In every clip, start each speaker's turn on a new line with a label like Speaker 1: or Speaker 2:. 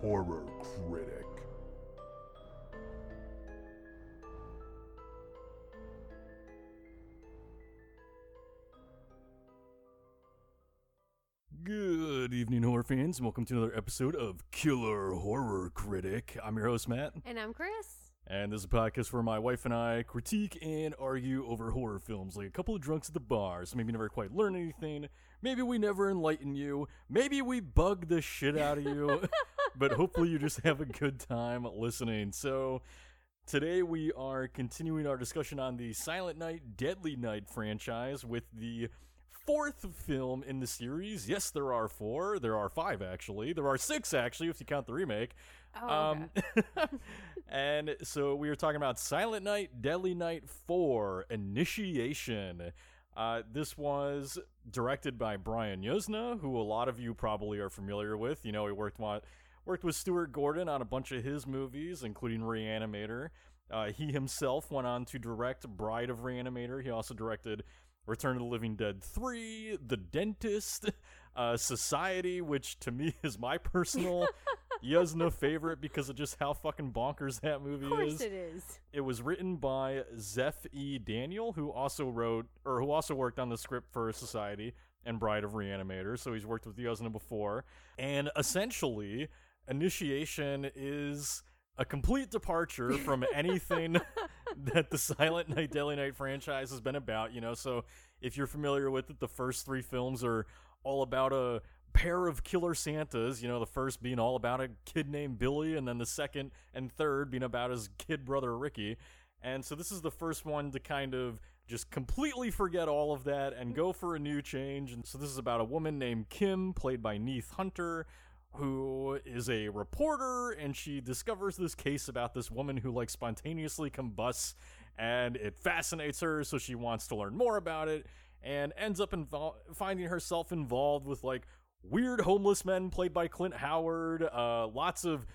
Speaker 1: Horror Critic.
Speaker 2: Good evening, horror fans, and welcome to another episode of Killer Horror Critic. I'm your host, Matt,
Speaker 3: And I'm Chris.
Speaker 2: and this is a podcast where my wife and I critique and argue over horror films like a couple of drunks at the bar. So maybe never quite learn anything, maybe we never enlighten you, maybe we bug the shit out of you, but hopefully you just have a good time listening. So today we are continuing our discussion on the Silent Night, Deadly Night franchise with the fourth film in the series. Yes, there are four. There are five, actually. There are six, actually, if you count the remake.
Speaker 3: Oh, okay.
Speaker 2: Um, and so we were talking about Silent Night, Deadly Night 4 Initiation. Uh, this was directed by Brian Yuzna, who a lot of you probably are familiar with. You know, he worked on, worked with Stuart Gordon on a bunch of his movies, including Reanimator. Uh, he himself went on to direct Bride of Reanimator. He also directed Return of the Living Dead 3, The Dentist, uh, Society, which to me is my personal Yuzna favorite because of just how fucking bonkers that movie
Speaker 3: of course
Speaker 2: is.
Speaker 3: it is.
Speaker 2: It was written by Zeph E. Daniel, who also wrote or who also worked on the script for Society and Bride of Reanimator. So he's worked with Yuzna before. And essentially, Initiation is a complete departure from anything that the Silent Night Deadly Night franchise has been about, you know. So if you're familiar with it, the first three films are all about a pair of killer Santas, you know, the first being all about a kid named Billy, and then the second and third being about his kid brother Ricky. And so this is the first one to kind of just completely forget all of that and go for a new change. And so this is about a woman named Kim, played by Neith Hunter, who is a reporter and she discovers this case about this woman who like spontaneously combusts and it fascinates her so she wants to learn more about it and ends up invol- finding herself involved with like weird homeless men played by Clint Howard uh lots of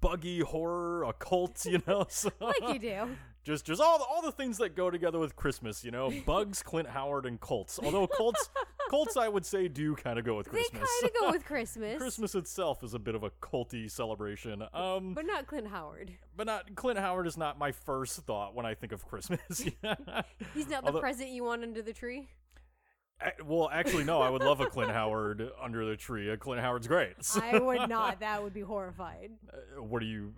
Speaker 2: buggy horror occult you know so
Speaker 3: Like you do.
Speaker 2: Just just all the, all the things that go together with Christmas, you know, bugs, Clint Howard, and cults. Although cults, cults, I would say do kind of go with Christmas.
Speaker 3: They kind of go with Christmas.
Speaker 2: Christmas itself is a bit of a culty celebration. Um,
Speaker 3: But not Clint Howard.
Speaker 2: but not Clint Howard is not my first thought when I think of Christmas.
Speaker 3: He's not the
Speaker 2: Although-
Speaker 3: present you want under the tree.
Speaker 2: A- well, actually, no. I would love a Clint Howard under the tree. A Clint Howard's great. So-
Speaker 3: I would not. That would be horrifying.
Speaker 2: Uh, what are you?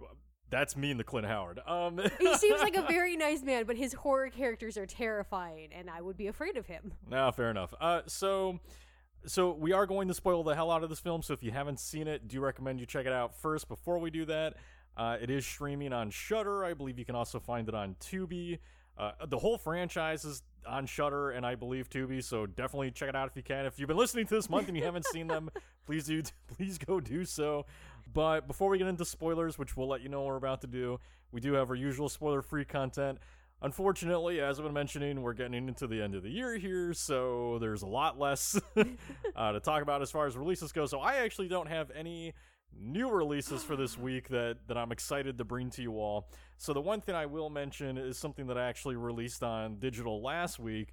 Speaker 2: That's mean the Clint Howard. Um,
Speaker 3: He seems like a very nice man, but his horror characters are terrifying, and I would be afraid of him.
Speaker 2: No, fair enough. Uh, so, so we are going to spoil the hell out of this film. So if you haven't seen it, do recommend you check it out first. Before we do that, uh, it is streaming on Shudder. I believe you can also find it on Tubi. Uh, the whole franchise is on Shudder and I believe Tubi. So definitely check it out if you can. If you've been listening to this month and you haven't seen them, please do. Please go do so. But before we get into spoilers, which we'll let you know we're about to do, we do have our usual spoiler-free content. Unfortunately, as I've been mentioning, we're getting into the end of the year here, so there's a lot less uh, to talk about as far as releases go. So I actually don't have any new releases for this week that, that I'm excited to bring to you all. So the one thing I will mention is something that I actually released on digital last week,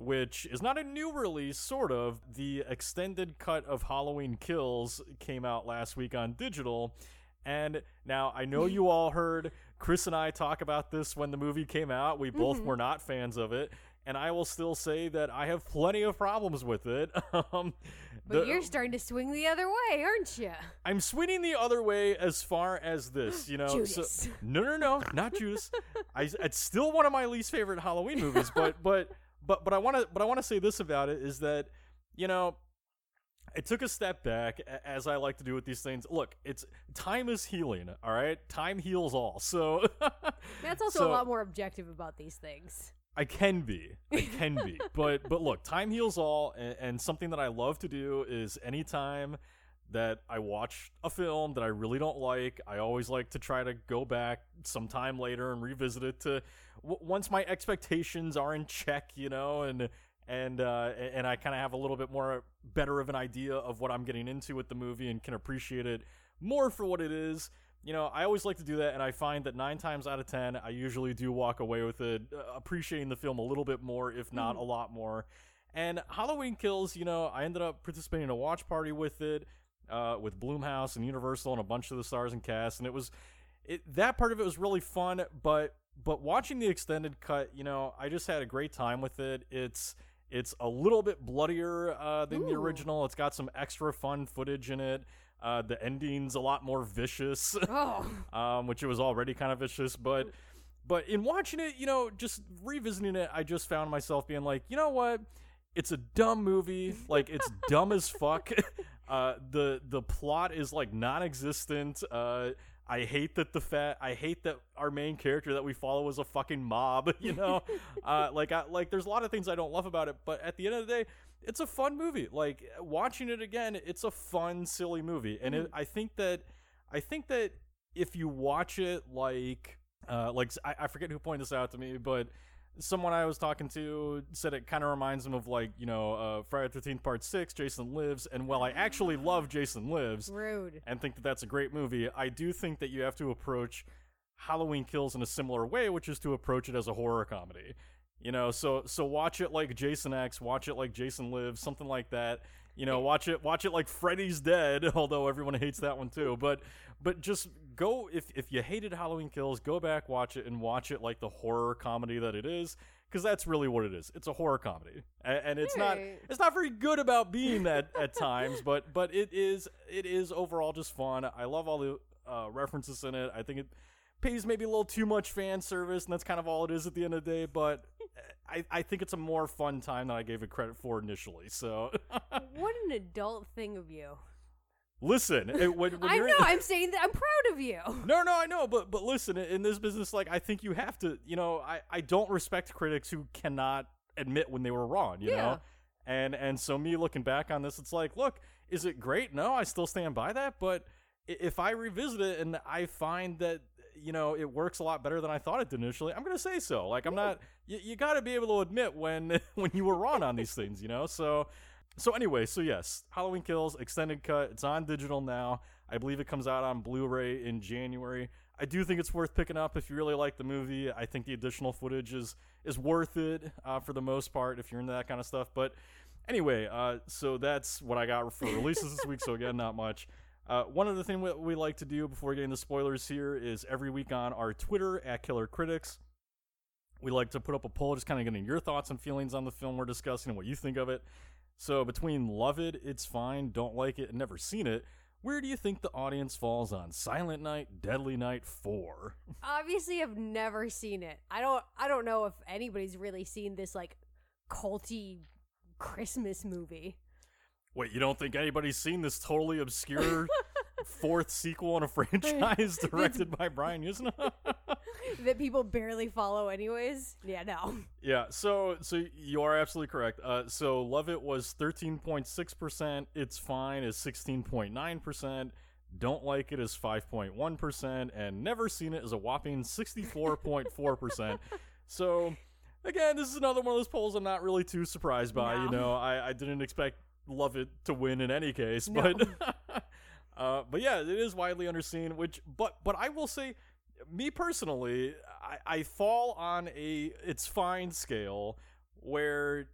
Speaker 2: which is not a new release, sort of. The extended cut of Halloween Kills came out last week on digital. And now I know you all heard Chris and I talk about this when the movie came out. We both were not fans of it. And I will still say that I have plenty of problems with it. um,
Speaker 3: But
Speaker 2: the-
Speaker 3: you're starting to swing the other way, aren't you?
Speaker 2: I'm swinging the other way as far as this, you know.
Speaker 3: Judas.
Speaker 2: no, no, no, not Judas. I, it's still one of my least favorite Halloween movies, but but but but I want to but I want to say this about it is that you know I took a step back as I like to do with these things. Look, it's time is healing, all right? Time heals all. So
Speaker 3: That's also
Speaker 2: So-
Speaker 3: a lot more objective about these things.
Speaker 2: I can be. I can be. but but look, time heals all and, and something that I love to do is anytime that I watch a film that I really don't like, I always like to try to go back sometime later and revisit it to w- once my expectations are in check, you know, and and uh, and I kind of have a little bit more better of an idea of what I'm getting into with the movie and can appreciate it more for what it is. You know, I always like to do that, and I find that nine times out of ten, I usually do walk away with it, uh, appreciating the film a little bit more, if not a lot more. And Halloween Kills, you know, I ended up participating in a watch party with it, uh, with Blumhouse and Universal and a bunch of the stars and cast, and it was it that part of it was really fun. But but watching the extended cut, you know, I just had a great time with it. It's it's a little bit bloodier uh, than the original. It's got some extra fun footage in it. Uh, the ending's a lot more vicious,
Speaker 3: Oh,
Speaker 2: um, which it was already kind of vicious. But but in watching it, you know, just revisiting it, I just found myself being like, you know what? It's a dumb movie. Like it's dumb as fuck. Uh, the the plot is like non-existent. Uh, I hate that the fat. I hate that our main character that we follow is a fucking mob. You know, uh, like I, like there's a lot of things I don't love about it, but at the end of the day, it's a fun movie. Like watching it again, it's a fun, silly movie, and it, I think that I think that if you watch it like uh, like I, I forget who pointed this out to me, but someone I was talking to said it kind of reminds them of like you know uh, Friday the Thirteenth Part Six, Jason Lives, and while I actually love Jason Lives
Speaker 3: rude.
Speaker 2: and think that that's a great movie, I do think that you have to approach Halloween Kills in a similar way, which is to approach it as a horror comedy. You know, so so watch it like Jason X, watch it like Jason Lives, something like that. You know, watch it watch it like Freddy's Dead, although everyone hates that one too. But but just go if if you hated Halloween Kills, go back watch it and watch it like the horror comedy that it is, because that's really what it is. It's a horror comedy, and, and it's not it's not very good about being that at times, but but it is it is overall just fun. I love all the uh, references in it. I think it pays maybe a little too much fan service, and that's kind of all it is at the end of the day. But I, I think it's a more fun time than I gave it credit for initially. So
Speaker 3: What an adult thing of you.
Speaker 2: Listen, it, when, when
Speaker 3: I know.
Speaker 2: in,
Speaker 3: I'm saying that I'm proud of you.
Speaker 2: No, no, I know, but but listen, in this business, like I think you have to, you know, I I don't respect critics who cannot admit when they were wrong, you
Speaker 3: Yeah.
Speaker 2: know, and and so me looking back on this, it's like, look, is it great? No, I still stand by that, but if I revisit it and I find that you know it works a lot better than I thought it did initially, I'm gonna say so. Like I'm not, you, you got to be able to admit when when you were wrong on these things, you know. So so anyway, so yes, Halloween Kills extended cut. It's on digital now. I believe it comes out on Blu-ray in January. I do think it's worth picking up if you really like the movie. I think the additional footage is is worth it uh, for the most part if you're into that kind of stuff. But anyway, uh, so that's what I got for releases this week. So again, not much. Uh, one other thing we, we like to do before getting the spoilers here is every week on our Twitter at Killer Critics, we like to put up a poll, just kind of getting your thoughts and feelings on the film we're discussing and what you think of it. So between love it, it's fine, don't like it, and never seen it, where do you think the audience falls on Silent Night, Deadly Night 4?
Speaker 3: Obviously, I've never seen it. I don't. I don't know if anybody's really seen this like culty Christmas movie.
Speaker 2: Wait, you don't think anybody's seen this totally obscure fourth sequel in a franchise directed by Brian Yuzna?
Speaker 3: that people barely follow, anyways. Yeah, no.
Speaker 2: Yeah, so so you are absolutely correct. Uh, so Love It was thirteen point six percent. It's Fine is sixteen point nine percent. Don't Like It is five point one percent, and Never Seen It is a whopping sixty four point four percent. So again, this is another one of those polls I'm not really too surprised by. You know, I, I didn't expect Love It to win in any case,
Speaker 3: No.
Speaker 2: but uh, but yeah, it is widely underseen. Which, but but I will say, me personally, I, I fall on a it's fine scale where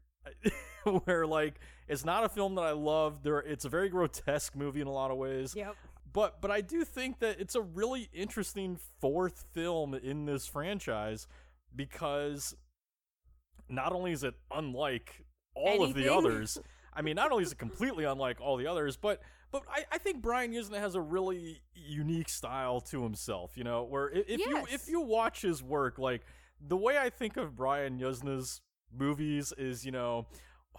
Speaker 2: where like it's not a film that I love. There, it's a very grotesque movie in a lot of ways.
Speaker 3: Yep.
Speaker 2: But but I do think that it's a really interesting fourth film in this franchise because not only is it unlike all of the others, I mean, not only is it completely unlike all the others, but but I, I think Brian Yuzna has a really unique style to himself. You know, where if you if you watch his work, like the way I think of Brian Yuzna's movies is, you know.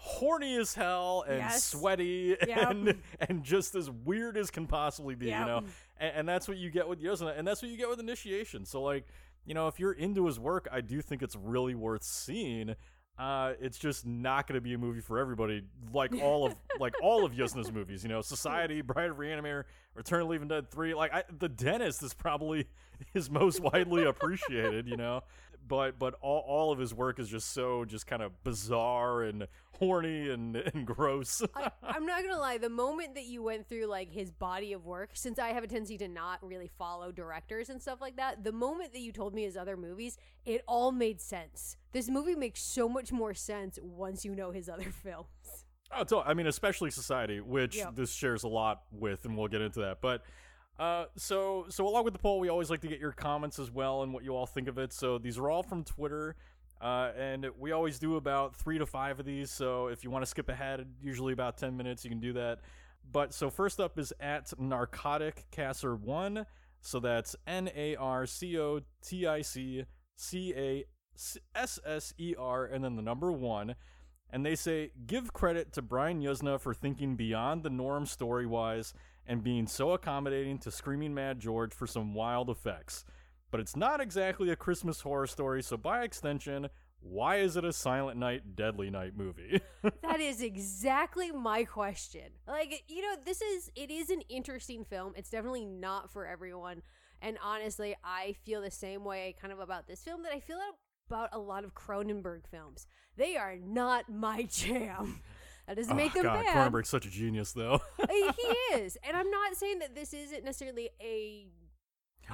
Speaker 2: Horny as hell and
Speaker 3: Yes.
Speaker 2: sweaty
Speaker 3: Yep.
Speaker 2: and and just as weird as can possibly be, you know. And, and that's what you get with Yuzna, and that's what you get with Initiation. So like, you know, if you're into his work, I do think it's really worth seeing. Uh, it's just not going to be a movie for everybody. Like all of like all of Yuzna's movies, you know, Society, Bride of Reanimator, Return of the Living Dead Three. Like I, the Dentist is probably his most widely appreciated, you know. But but all, all of his work is just so just kind of bizarre and horny and and gross.
Speaker 3: I, I'm not gonna lie. The moment that you went through like his body of work, since I have a tendency to not really follow directors and stuff like that, the moment that you told me his other movies, it all made sense. This movie makes so much more sense once you know his other films.
Speaker 2: Oh, all, I mean, especially Society, which
Speaker 3: Yeah.
Speaker 2: this shares a lot with, and we'll get into that. But uh, so so along with the poll, we always like to get your comments as well and what you all think of it. So these are all from Twitter, uh, and we always do about three to five of these. So if you want to skip ahead, usually about ten minutes, you can do that. But so first up is at Narcotic Casser One. So that's N A R C O T I C C A S S E R, and then the number one and they say give credit to Brian Yuzna for thinking beyond the norm story wise and being so accommodating to Screaming Mad George for some wild effects. But it's not exactly a Christmas horror story, so by extension, why is it a Silent Night, Deadly Night movie?
Speaker 3: that is exactly my question. Like, you know, this is it is an interesting film. It's definitely not for everyone. And honestly, I feel the same way kind of about this film that I feel about a lot of Cronenberg films. They are not my jam. That doesn't oh, make
Speaker 2: oh,
Speaker 3: them
Speaker 2: God,
Speaker 3: bad.
Speaker 2: Cronenberg's such a genius, though.
Speaker 3: Uh, he is. And I'm not saying that this isn't necessarily a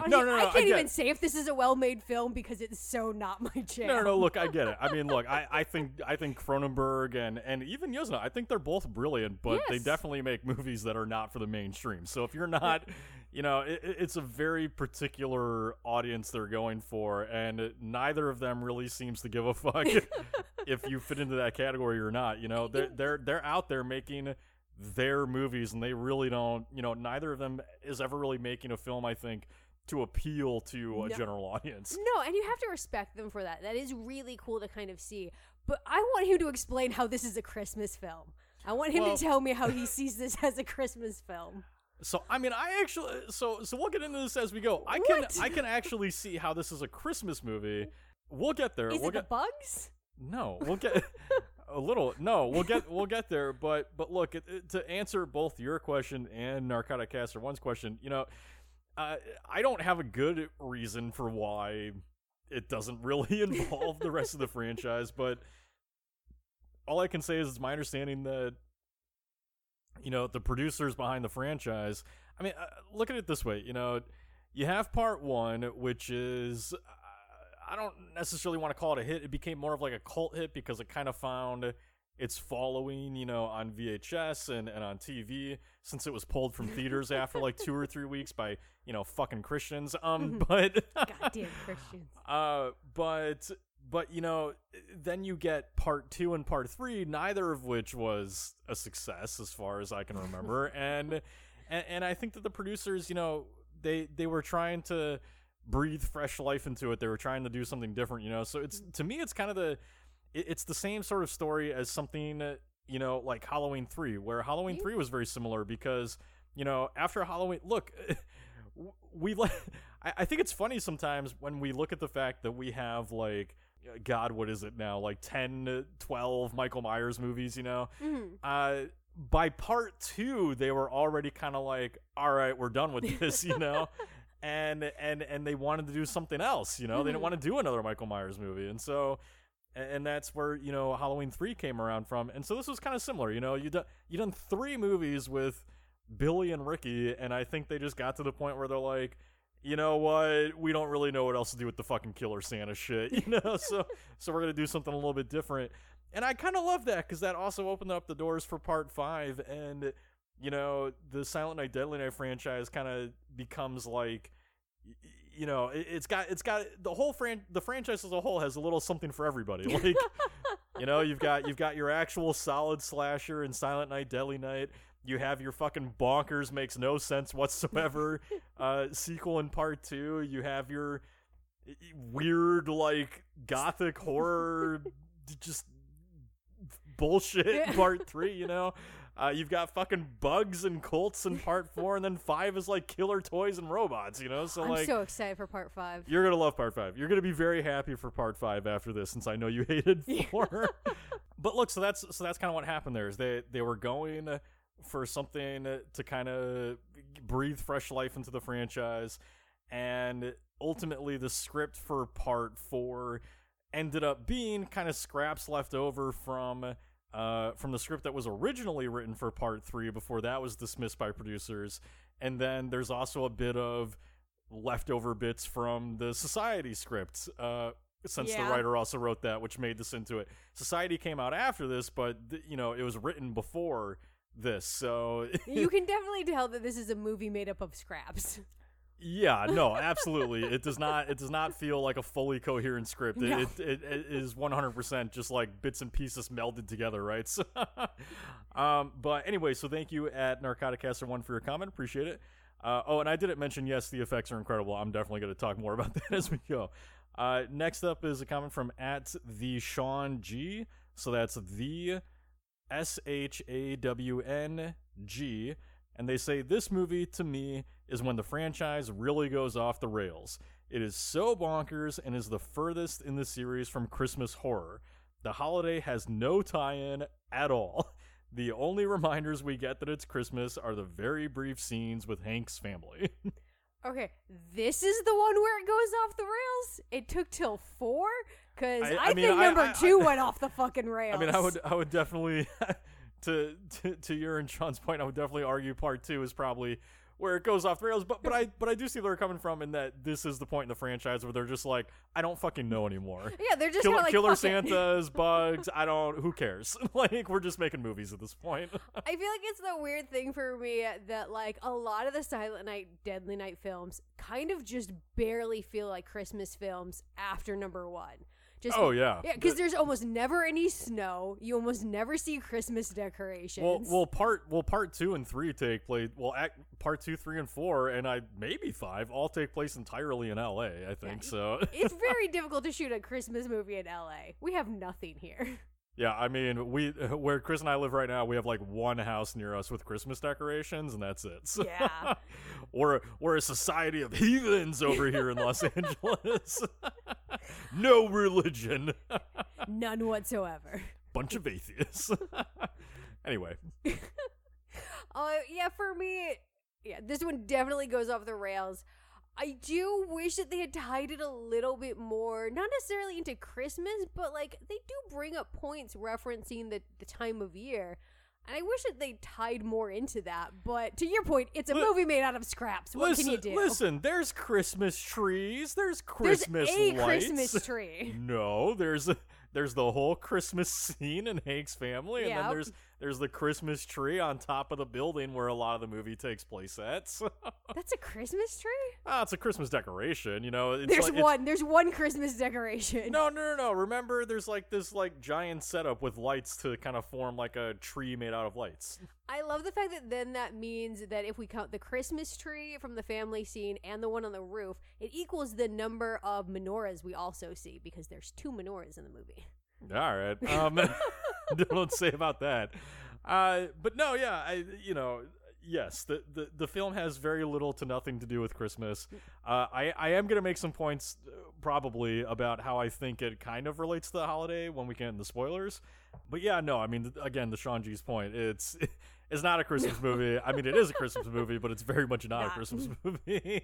Speaker 2: No, no, no,
Speaker 3: I
Speaker 2: I
Speaker 3: can't
Speaker 2: get
Speaker 3: even
Speaker 2: it.
Speaker 3: say if this is a well-made film because it's so not my jam.
Speaker 2: No, no, no. Look, I get it. I mean, look, I, I think I think Cronenberg and and even Yuzna, I think they're both brilliant, but they definitely make movies that are not for the mainstream. So if you're not, you know, it- it's a very particular audience they're going for, and neither of them really seems to give a fuck if you fit into that category or not. You know, they're they're they're out there making their movies, and they really don't. You know, neither of them is ever really making a film. I think. To appeal to a
Speaker 3: No.
Speaker 2: general audience.
Speaker 3: No, and you have to respect them for that. That is really cool to kind of see. But I want him to explain how this is a Christmas film. I want him
Speaker 2: Well-
Speaker 3: to tell me how he sees this as a Christmas film.
Speaker 2: So I mean, I actually so so we'll get into this as we go. I can
Speaker 3: What?
Speaker 2: I can actually see how this is a Christmas movie. We'll get there.
Speaker 3: Is
Speaker 2: we'll
Speaker 3: it the
Speaker 2: get
Speaker 3: bugs?
Speaker 2: no. We'll get a little. No, we'll get we'll get there. But but look it, it- to answer both your question and Narcotic Caster One's question. You know, uh, I don't have a good reason for why it doesn't really involve the rest of the franchise, but all I can say is it's my understanding that you know the producers behind the franchise. I mean, uh, look at it this way. You know, you have part one, which is uh, I don't necessarily want to call it a hit. It became more of like a cult hit because it kind of found its following, you know, on VHS and, and on TV since it was pulled from theaters after like two or three weeks by, you know, fucking Christians. Um, but
Speaker 3: Goddamn Christians.
Speaker 2: uh, but but you know, then you get part two and part three, neither of which was a success as far as I can remember, and, and and I think that the producers, you know, they they were trying to breathe fresh life into it. They were trying to do something different, you know. So it's to me, it's kind of the it's the same sort of story as something uh, you know like Halloween three, where Halloween three was very similar because you know after Halloween, look. we like I, think it's funny sometimes when we look at the fact that we have like uh, god what is it now like 10 uh, 12 michael myers movies you know
Speaker 3: Mhm.
Speaker 2: uh by part two they were already kind of like all right we're done with this you know and and and they wanted to do something else you know they didn't
Speaker 3: Mhm.
Speaker 2: want to do another michael myers movie and so and that's where you know Halloween three came around from, and so this was kind of similar. You know, you done you done three movies with Billy and Ricky, and I think they just got to the point where they're like, you know what, we don't really know what else to do with the fucking Killer Santa shit, you know. so so we're gonna do something a little bit different, and I kind of love that because that also opened up the doors for Part Five, and you know the Silent Night Deadly Night franchise kind of becomes like you know it, it's got it's got the whole fran the franchise as a whole has a little something for everybody. Like you know you've got you've got your actual solid slasher and silent night deadly night. You have your fucking bonkers makes no sense whatsoever uh sequel in part two. You have your weird like gothic horror just bullshit
Speaker 3: Yeah.
Speaker 2: part three you know Uh, you've got fucking bugs and Colts in part four, and then five is like killer toys and robots. You know, so
Speaker 3: I'm
Speaker 2: like
Speaker 3: so excited for part five.
Speaker 2: you're gonna love part five. You're gonna be very happy for part five after this, since I know you hated four. but look, so that's so that's kind of what happened. There is they they were going for something to kind of breathe fresh life into the franchise, and ultimately the script for part four ended up being kind of scraps left over from. Uh, from the script that was originally written for part three before that was dismissed by producers and then there's also a bit of leftover bits from the Society script. Uh, since the writer also wrote that, which made this into it. Society came out after this, but th- you know it was written before this, so
Speaker 3: you can definitely tell that this is a movie made up of scraps.
Speaker 2: Yeah, no, absolutely, it does not it does not feel like a fully coherent script. It,
Speaker 3: No.
Speaker 2: it, it, it is one hundred percent just like bits and pieces melded together, right? So, um, but anyway, so thank you at Narcoticaster One for your comment, appreciate it. Uh, oh, and I didn't mention, yes, the effects are incredible. I'm definitely going to talk more about that as we go. Uh, next up is a comment from at the Shawn G. So that's the S H A W N G. And they say, This movie to me is when the franchise really goes off the rails. It is so bonkers and is the furthest in the series from Christmas horror. The holiday has no tie in at all. The only reminders we get that it's Christmas are the very brief scenes with Hank's family.
Speaker 3: Okay, this is the one where it goes off the rails. It took till four because
Speaker 2: I-
Speaker 3: I,
Speaker 2: I mean,
Speaker 3: think number
Speaker 2: I-
Speaker 3: two went off the fucking rails.
Speaker 2: I mean, I would, I would definitely, to, to to your and Shawn's point, I would definitely argue part two is probably where it goes off the rails. But but I but I do see where they're coming from in that this is the point in the franchise where they're just like, I don't fucking know anymore.
Speaker 3: Yeah, they're just
Speaker 2: Killer,
Speaker 3: like
Speaker 2: Killer Santas, bugs. I don't. Who cares? like we're just making movies at this point.
Speaker 3: I feel like it's the weird thing for me that like a lot of the Silent Night, Deadly Night films kind of just barely feel like Christmas films after number one. Just
Speaker 2: oh yeah.
Speaker 3: yeah, because there's almost never any snow. You almost never see Christmas decorations.
Speaker 2: Well, well, part well, part two and three take place. Well, act, part two, three, and four, and I maybe five all take place entirely in L.A. I think so.
Speaker 3: it's very difficult to shoot a Christmas movie in LA. We have nothing here.
Speaker 2: Yeah, I mean, we where Chris and I live right now, we have like one house near us with Christmas decorations, and that's it. So-
Speaker 3: Yeah.
Speaker 2: we're we're a society of heathens over here in Los Angeles. no religion,
Speaker 3: None whatsoever.
Speaker 2: bunch of atheists. anyway,
Speaker 3: Uh, yeah, for me, yeah, this one definitely goes off the rails. I do wish that they had tied it a little bit more, not necessarily into Christmas, but like they do bring up points referencing the, the time of year. And I wish that they tied more into that. But to your point, it's a movie made out of scraps. What
Speaker 2: listen,
Speaker 3: can you do?
Speaker 2: listen. There's Christmas trees. There's Christmas There's
Speaker 3: a
Speaker 2: lights.
Speaker 3: Christmas tree.
Speaker 2: No, there's there's the whole Christmas scene in Hank's family, and then there's there's the Christmas tree on top of the building where a lot of the movie takes place at. So,
Speaker 3: That's a Christmas tree?
Speaker 2: ah, it's a Christmas decoration, you know. It's
Speaker 3: There's
Speaker 2: like,
Speaker 3: one. There's one Christmas decoration.
Speaker 2: No, no, no, no. Remember, there's like this like giant setup with lights to kind of form like a tree made out of lights.
Speaker 3: I love the fact that then that means that if we count the Christmas tree from the family scene and the one on the roof, it equals the number of menorahs we also see because there's two menorahs in the movie.
Speaker 2: All right. Um, don't say about that. Uh, but no, yeah, I you know, yes, the, the the film has very little to nothing to do with Christmas. Uh, I I am gonna make some points uh, probably about how I think it kind of relates to the holiday when we get the spoilers. But yeah, no, I mean, again, the Shawn G's point, it's it's not a Christmas movie. I mean, it is a Christmas movie, but it's very much not, a Christmas movie,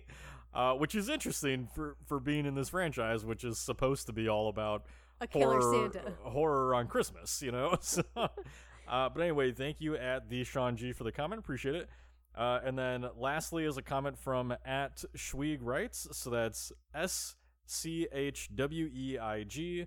Speaker 2: uh, which is interesting for for being in this franchise, which is supposed to be all about
Speaker 3: A killer
Speaker 2: horror,
Speaker 3: Santa.
Speaker 2: horror on Christmas, you know. So, uh, but anyway, thank you at the Shawn G for the comment. Appreciate it. Uh, and then lastly is a comment from at Schweig writes. So that's S C H W E I G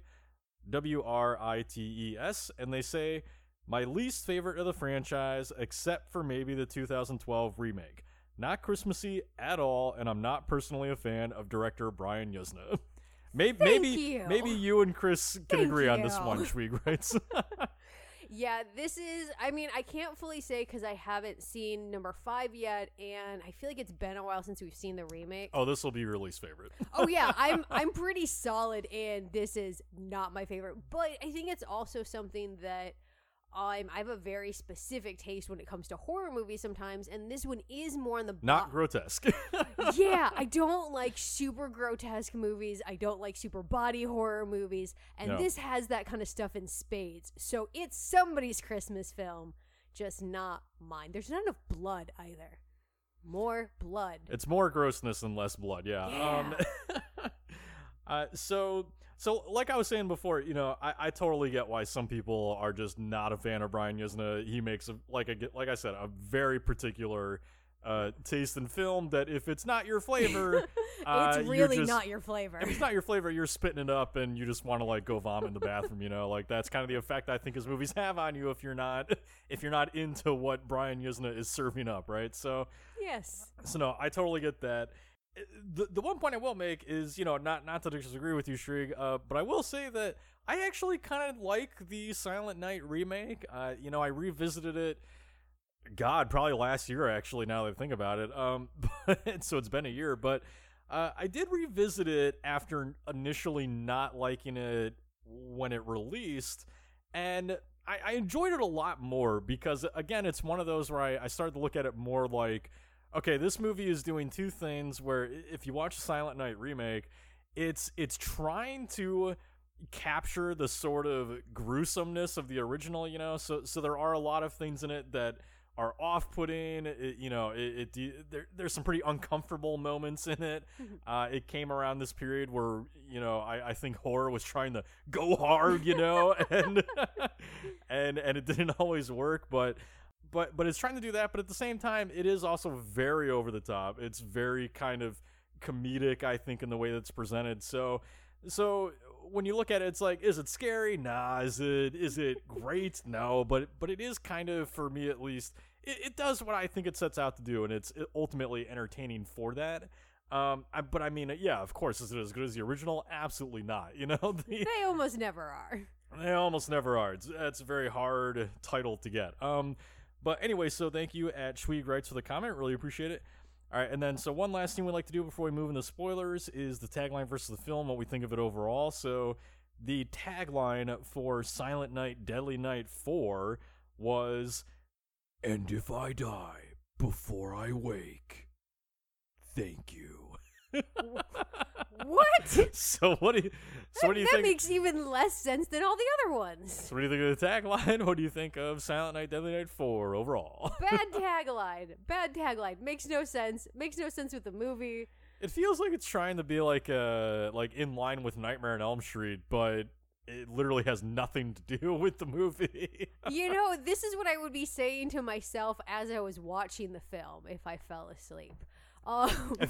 Speaker 2: W R I T E S, and they say my least favorite of the franchise, except for maybe the 2012 remake. Not Christmassy at all, and I'm not personally a fan of director Brian Yuzna. Maybe,
Speaker 3: Thank
Speaker 2: maybe,
Speaker 3: you.
Speaker 2: maybe you and Chris can
Speaker 3: Thank
Speaker 2: agree on this one. Schweig writes.
Speaker 3: Yeah, this is. I mean, I can't fully say because I haven't seen number five yet, and I feel like it's been a while since we've seen the remake.
Speaker 2: oh, this will be your least favorite.
Speaker 3: oh yeah, I'm I'm pretty solid, and this is not my favorite. But I think it's also something that I'm I have a very specific taste when it comes to horror movies sometimes, and this one is more on the
Speaker 2: Not
Speaker 3: bo-
Speaker 2: grotesque.
Speaker 3: yeah, I don't like super grotesque movies. I don't like super body horror movies, and
Speaker 2: No.
Speaker 3: this has that kind of stuff in spades. So it's somebody's Christmas film, just not mine. There's not enough blood either. More blood.
Speaker 2: It's more grossness and less blood. Yeah. Um, uh, so so like I was saying before, you know, I, I totally get why some people are just not a fan of Brian Yuzna. He makes a, like a like I said a very particular uh, taste in film that if it's not your flavor, uh,
Speaker 3: it's really
Speaker 2: just-
Speaker 3: not your flavor.
Speaker 2: if it's not your flavor, you're spitting it up and you just want to like go vomit in the bathroom, you know? Like that's kind of the effect I think his movies have on you if you're not if you're not into what Brian Yuzna is serving up, right? So
Speaker 3: yes.
Speaker 2: so no, I totally get that. The the one point I will make is, you know, not not to disagree with you, Shrieg, uh, but I will say that I actually kind of like the Silent Night remake. Uh, you know, I revisited it. God, probably last year actually. Now that I think about it, um, but, so it's been a year. But uh, I did revisit it after initially not liking it when it released, and I, I enjoyed it a lot more because again, it's one of those where I, I started to look at it more like okay, this movie is doing two things where if you watch Silent Night remake, it's it's trying to capture the sort of gruesomeness of the original, you know. So so there are a lot of things in it that are off-putting. It, you know, it, it there, there's some pretty uncomfortable moments in it. Uh, it came around this period where you know I, I think horror was trying to go hard, you know, and and and it didn't always work, but but but it's trying to do that but at the same time it is also very over the top. It's very kind of comedic i think in the way that's presented. So so when you look at it it's like is it scary? Nah. Is it is it great? No. But but it is kind of for me at least it, it does what i think it sets out to do and it's ultimately entertaining for that. Um I, but i mean yeah of course is it as good as the original? Absolutely not you know? The,
Speaker 3: They almost never are.
Speaker 2: they almost never are. It's, it's a very hard title to get. Um, but anyway, so thank you at Schweig Writes for the comment. Really appreciate it. All right, and then so one last thing we'd like to do before we move into spoilers is the tagline versus the film, what we think of it overall. So the tagline for Silent Night, Deadly Night 4 was,
Speaker 1: And if I die before I wake, thank you.
Speaker 3: What?
Speaker 2: so what do you, so what do you
Speaker 3: that
Speaker 2: think?
Speaker 3: makes even less sense than all the other ones.
Speaker 2: so what do you think of the tagline? What do you think of Silent Night, Deadly Night 4 overall?
Speaker 3: Bad tagline. Bad tagline. Makes no sense. Makes no sense with the movie.
Speaker 2: It feels like it's trying to be like uh like in line with Nightmare on Elm Street, but it literally has nothing to do with the movie.
Speaker 3: You know, this is what I would be saying to myself as I was watching the film if I fell asleep. Um,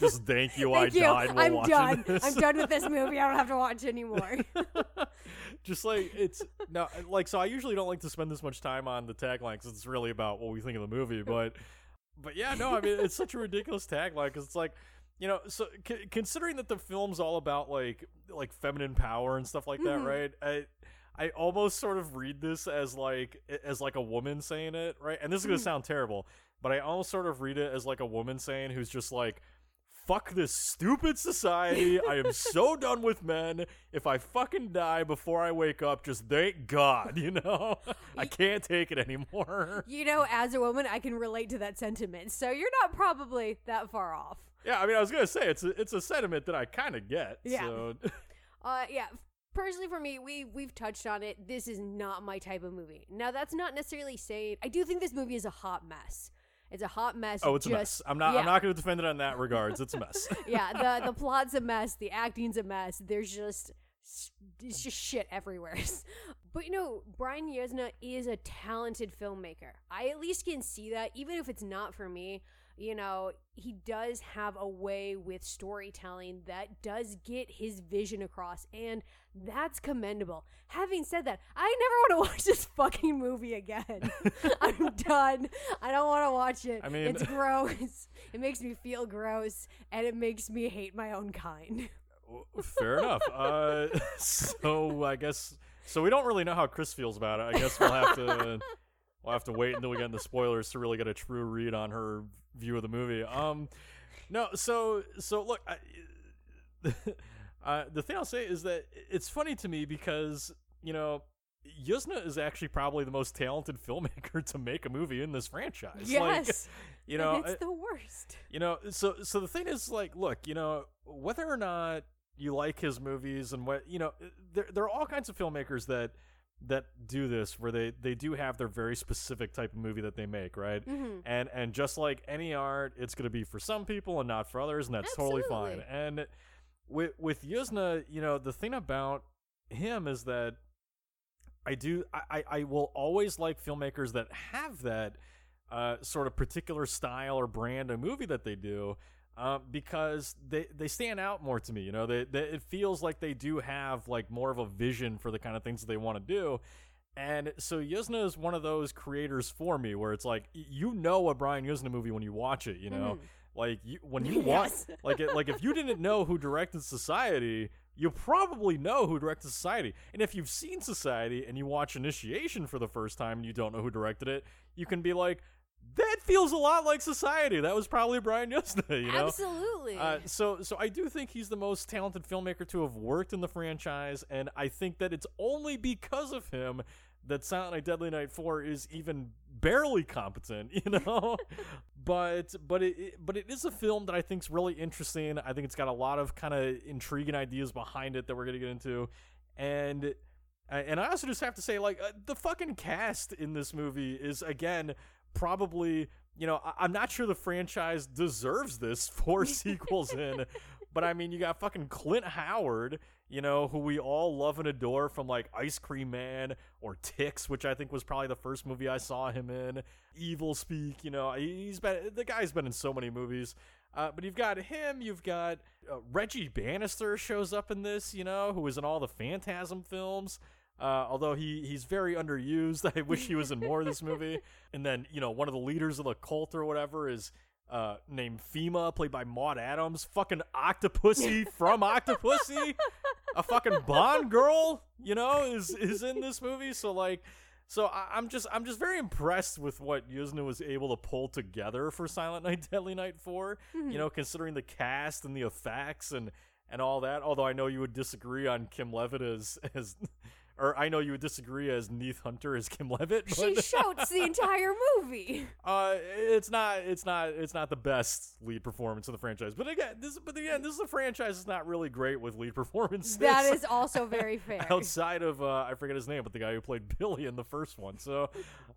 Speaker 2: Just thank you, I
Speaker 3: you.
Speaker 2: died. While
Speaker 3: I'm
Speaker 2: watching
Speaker 3: done.
Speaker 2: this.
Speaker 3: I'm done with this movie. I don't have to watch anymore.
Speaker 2: Just like it's no, like so. I usually don't like to spend this much time on the tagline because it's really about what we think of the movie. But, but yeah, no, I mean it's such a ridiculous tagline because it's like, you know, so c- considering that the film's all about like like feminine power and stuff like that,
Speaker 3: Mhm.
Speaker 2: right? I I almost sort of read this as like as like a woman saying it, right? And this is gonna
Speaker 3: Mhm.
Speaker 2: sound terrible, but I almost sort of read it as like a woman saying who's just like. Fuck this stupid society. I am so done with men. If I fucking die before I wake up, just thank God, you know? I can't take it anymore.
Speaker 3: you know, as a woman, I can relate to that sentiment. So you're not probably that far off.
Speaker 2: Yeah, I mean, I was gonna say it's a, it's a sentiment that I kind of get.
Speaker 3: Yeah.
Speaker 2: So
Speaker 3: Uh, yeah. Personally, for me, we we've touched on it. This is not my type of movie. Now, that's not necessarily saying I do think this movie is a hot mess. It's a hot mess.
Speaker 2: oh, it's
Speaker 3: just,
Speaker 2: a mess. I'm not.
Speaker 3: yeah.
Speaker 2: I'm not gonna defend it on that regards. It's a mess.
Speaker 3: yeah, the the plot's a mess. The acting's a mess. There's just it's just shit everywhere. but you know, Brian Yuzna is a talented filmmaker. I at least can see that, even if it's not for me. You know, he does have a way with storytelling that does get his vision across, and that's commendable. Having said that, I never want to watch this fucking movie again. I'm done. I don't want to watch it.
Speaker 2: I mean-
Speaker 3: it's gross. It makes me feel gross, and it makes me hate my own kind.
Speaker 2: Fair enough. Uh, so I guess so. We don't really know how Chris feels about it. I guess we'll have to we'll have to wait until we get into spoilers to really get a true read on her view of the movie. Um, no. So so look. I, uh, the thing I'll say is that it's funny to me because you know Yuzna is actually probably the most talented filmmaker to make a movie in this franchise. Like,
Speaker 3: Yes.
Speaker 2: you know,
Speaker 3: and it's the worst.
Speaker 2: you know, so so the thing is, like, look, you know, whether or not you like his movies and what you know, there there are all kinds of filmmakers that that do this where they they do have their very specific type of movie that they make, right?
Speaker 3: hmm
Speaker 2: And and just like any art, it's going to be for some people and not for others, and that's totally fine. And with with Yuzna, you know, the thing about him is that I do I, I I will always like filmmakers that have that uh, sort of particular style or brand of movie that they do. Uh, because they they stand out more to me, you know. They, they it feels like they do have like more of a vision for the kind of things that they want to do, and so Yuzna is one of those creators for me where it's like you know a Brian Yuzna movie when you watch it, you know, like you, when you watch like it, like if you didn't know who directed Society, you probably know who directed Society. And if you've seen Society and you watch Initiation for the first time and you don't know who directed it, you can be like, that feels a lot like Society. That was probably Brian Yuzna, you know.
Speaker 3: Absolutely.
Speaker 2: Uh, so, so I do think he's the most talented filmmaker to have worked in the franchise, and I think that it's only because of him that Silent Night, Deadly Night Four is even barely competent, you know. but, but it, but it is a film that I think is really interesting. I think it's got a lot of kind of intriguing ideas behind it that we're gonna get into, and. And I also just have to say, like, uh, the fucking cast in this movie is, again, probably you know I- i'm not sure the franchise deserves this four sequels in but i mean you got fucking clint howard you know who we all love and adore from like ice cream man or ticks which i think was probably the first movie i saw him in. Evil speak you know he- he's been the guy's been in so many movies. Uh, but you've got him you've got uh, reggie bannister shows up in this you know who was in all the phantasm films uh, although he he's very underused, I wish he was in more of this movie. And then you know one of the leaders of the cult or whatever is uh, named Fima, played by Maud Adams, fucking Octopussy from Octopussy, a fucking Bond girl, you know, is is in this movie. So like, so I, I'm just I'm just very impressed with what Yuzna was able to pull together for Silent Night, Deadly Night 4 You know, considering the cast and the effects and and all that. Although I know you would disagree on Kim Levitt as as. Or I know you would disagree as Neith Hunter as Kim Levitt.
Speaker 3: she shouts the entire movie.
Speaker 2: uh, it's not, it's not, it's not the best lead performance in the franchise. But again, this, but again, this is a franchise that's not really great with lead performances.
Speaker 3: That is also very fair.
Speaker 2: outside of uh, I forget his name, but the guy who played Billy in the first one. So,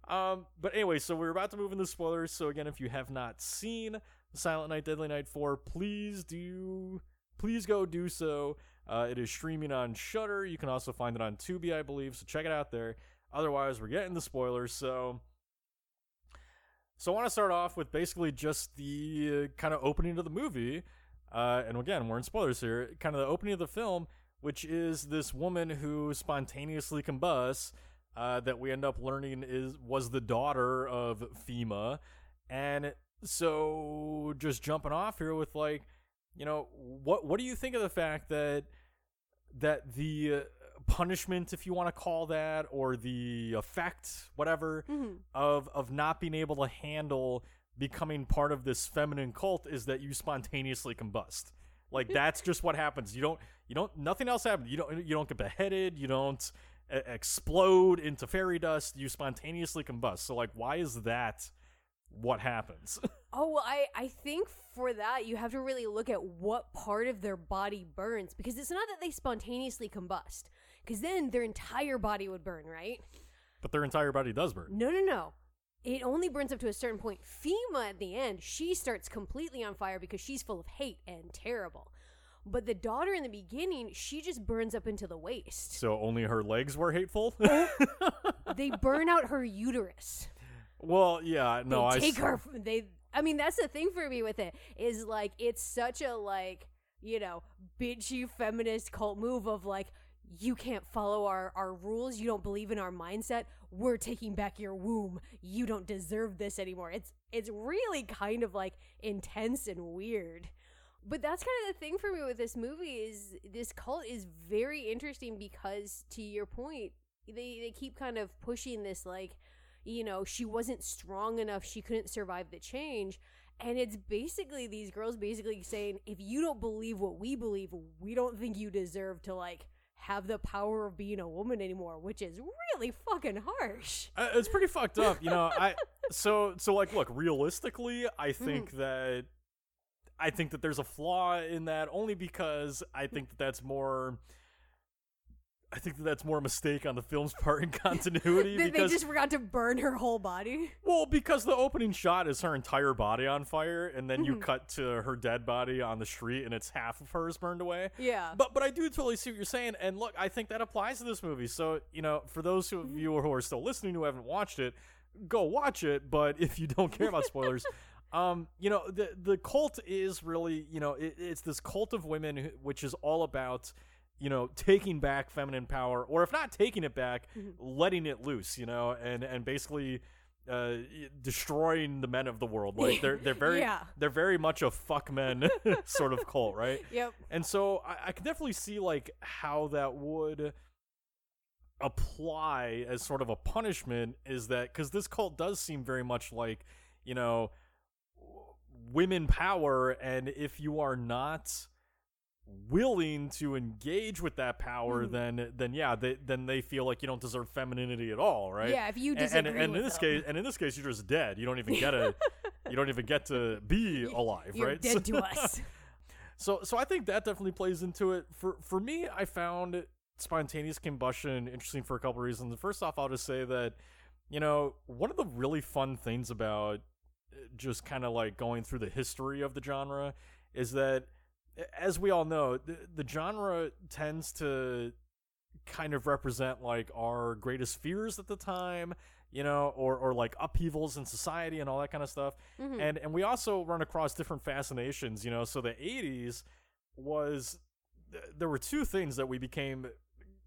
Speaker 2: um, but anyway, so we're about to move into spoilers. So again, if you have not seen Silent Night, Deadly Night four, please do, please go do so. Uh, it is streaming on Shudder. You can also find it on Tubi, I believe. So check it out there. Otherwise, we're getting the spoilers. So. So I want to start off with basically just the uh, kind of opening of the movie, uh, and again we're in spoilers here. Kind of the opening of the film, which is this woman who spontaneously combusts, uh, that we end up learning is was the daughter of Fima, and so just jumping off here with like, you know, what what do you think of the fact that that the uh, punishment, if you want to call that, or the effect, whatever,
Speaker 3: Mhm.
Speaker 2: of of not being able to handle becoming part of this feminine cult is that you spontaneously combust. Like that's just what happens. You don't you don't nothing else happens. You don't you don't get beheaded, you don't explode into fairy dust, you spontaneously combust. So like why is that what happens?
Speaker 3: Oh, well, I, I think for that, you have to really look at what part of their body burns because it's not that they spontaneously combust, because then their entire body would burn, right?
Speaker 2: but their entire body does burn.
Speaker 3: No, no, no. It only burns up to a certain point. Fima at the end, she starts completely on fire because she's full of hate and terrible. But the daughter in the beginning, she just burns up into the waist.
Speaker 2: So only her legs were hateful? Oh.
Speaker 3: they burn out her uterus.
Speaker 2: well, yeah, no, I
Speaker 3: they take her. They. I mean, that's the thing for me with it is like it's such a like you know bitchy feminist cult move of like you can't follow our our rules. You don't believe in our mindset. We're taking back your womb. You don't deserve this anymore. It's it's really kind of like intense and weird. But that's kind of the thing for me with this movie is this cult is very interesting because to your point, they they keep kind of pushing this like you know, she wasn't strong enough, she couldn't survive the change. And it's basically these girls basically saying, if you don't believe what we believe, we don't think you deserve to like have the power of being a woman anymore, which is really fucking harsh.
Speaker 2: Uh, it's pretty fucked up, you know. I so so like look, realistically, I think that I think that there's a flaw in that only because I think that that's more I think that that's more a mistake on the film's part in continuity
Speaker 3: They, they just forgot to burn her whole body.
Speaker 2: well because the opening shot is her entire body on fire and then you
Speaker 3: Mhm.
Speaker 2: cut to her dead body on the street and it's half of hers burned away.
Speaker 3: Yeah.
Speaker 2: But but I do totally see what you're saying, and look, I think that applies to this movie. So you know, for those of
Speaker 3: Mm-hmm.
Speaker 2: you who are still listening who haven't watched it, go watch it. But if you don't care about spoilers, um, you know, the the cult is really, you know, it, it's this cult of women, who, which is all about. You know, taking back feminine power, or if not taking it back,
Speaker 3: Mhm.
Speaker 2: letting it loose. You know, and and basically uh, destroying the men of the world. Like they're they're very
Speaker 3: Yeah.
Speaker 2: they're very much a fuck men sort of cult, right?
Speaker 3: Yep.
Speaker 2: And so I, I can definitely see like how that would apply as sort of a punishment is that because this cult does seem very much like you know women power and if you are not willing to engage with that power
Speaker 3: Mhm.
Speaker 2: then then yeah they, then they feel like you don't deserve femininity at all right
Speaker 3: Yeah, if you
Speaker 2: and,
Speaker 3: disagree
Speaker 2: and, and
Speaker 3: with
Speaker 2: in this
Speaker 3: them,
Speaker 2: case and in this case you're just dead you don't even get a you don't even get to be alive
Speaker 3: you're
Speaker 2: right
Speaker 3: dead
Speaker 2: So-
Speaker 3: to us.
Speaker 2: so so I think that definitely plays into it. For for me, I found spontaneous combustion interesting for a couple reasons. First off, I'll just say that you know one of the really fun things about uh, just kind of like going through the history of the genre is that as we all know the, the genre tends to kind of represent like our greatest fears at the time you know or or like upheavals in society and all that kind of stuff.
Speaker 3: Mhm.
Speaker 2: and and we also run across different fascinations you know. So the 80s was th- there were two things that we became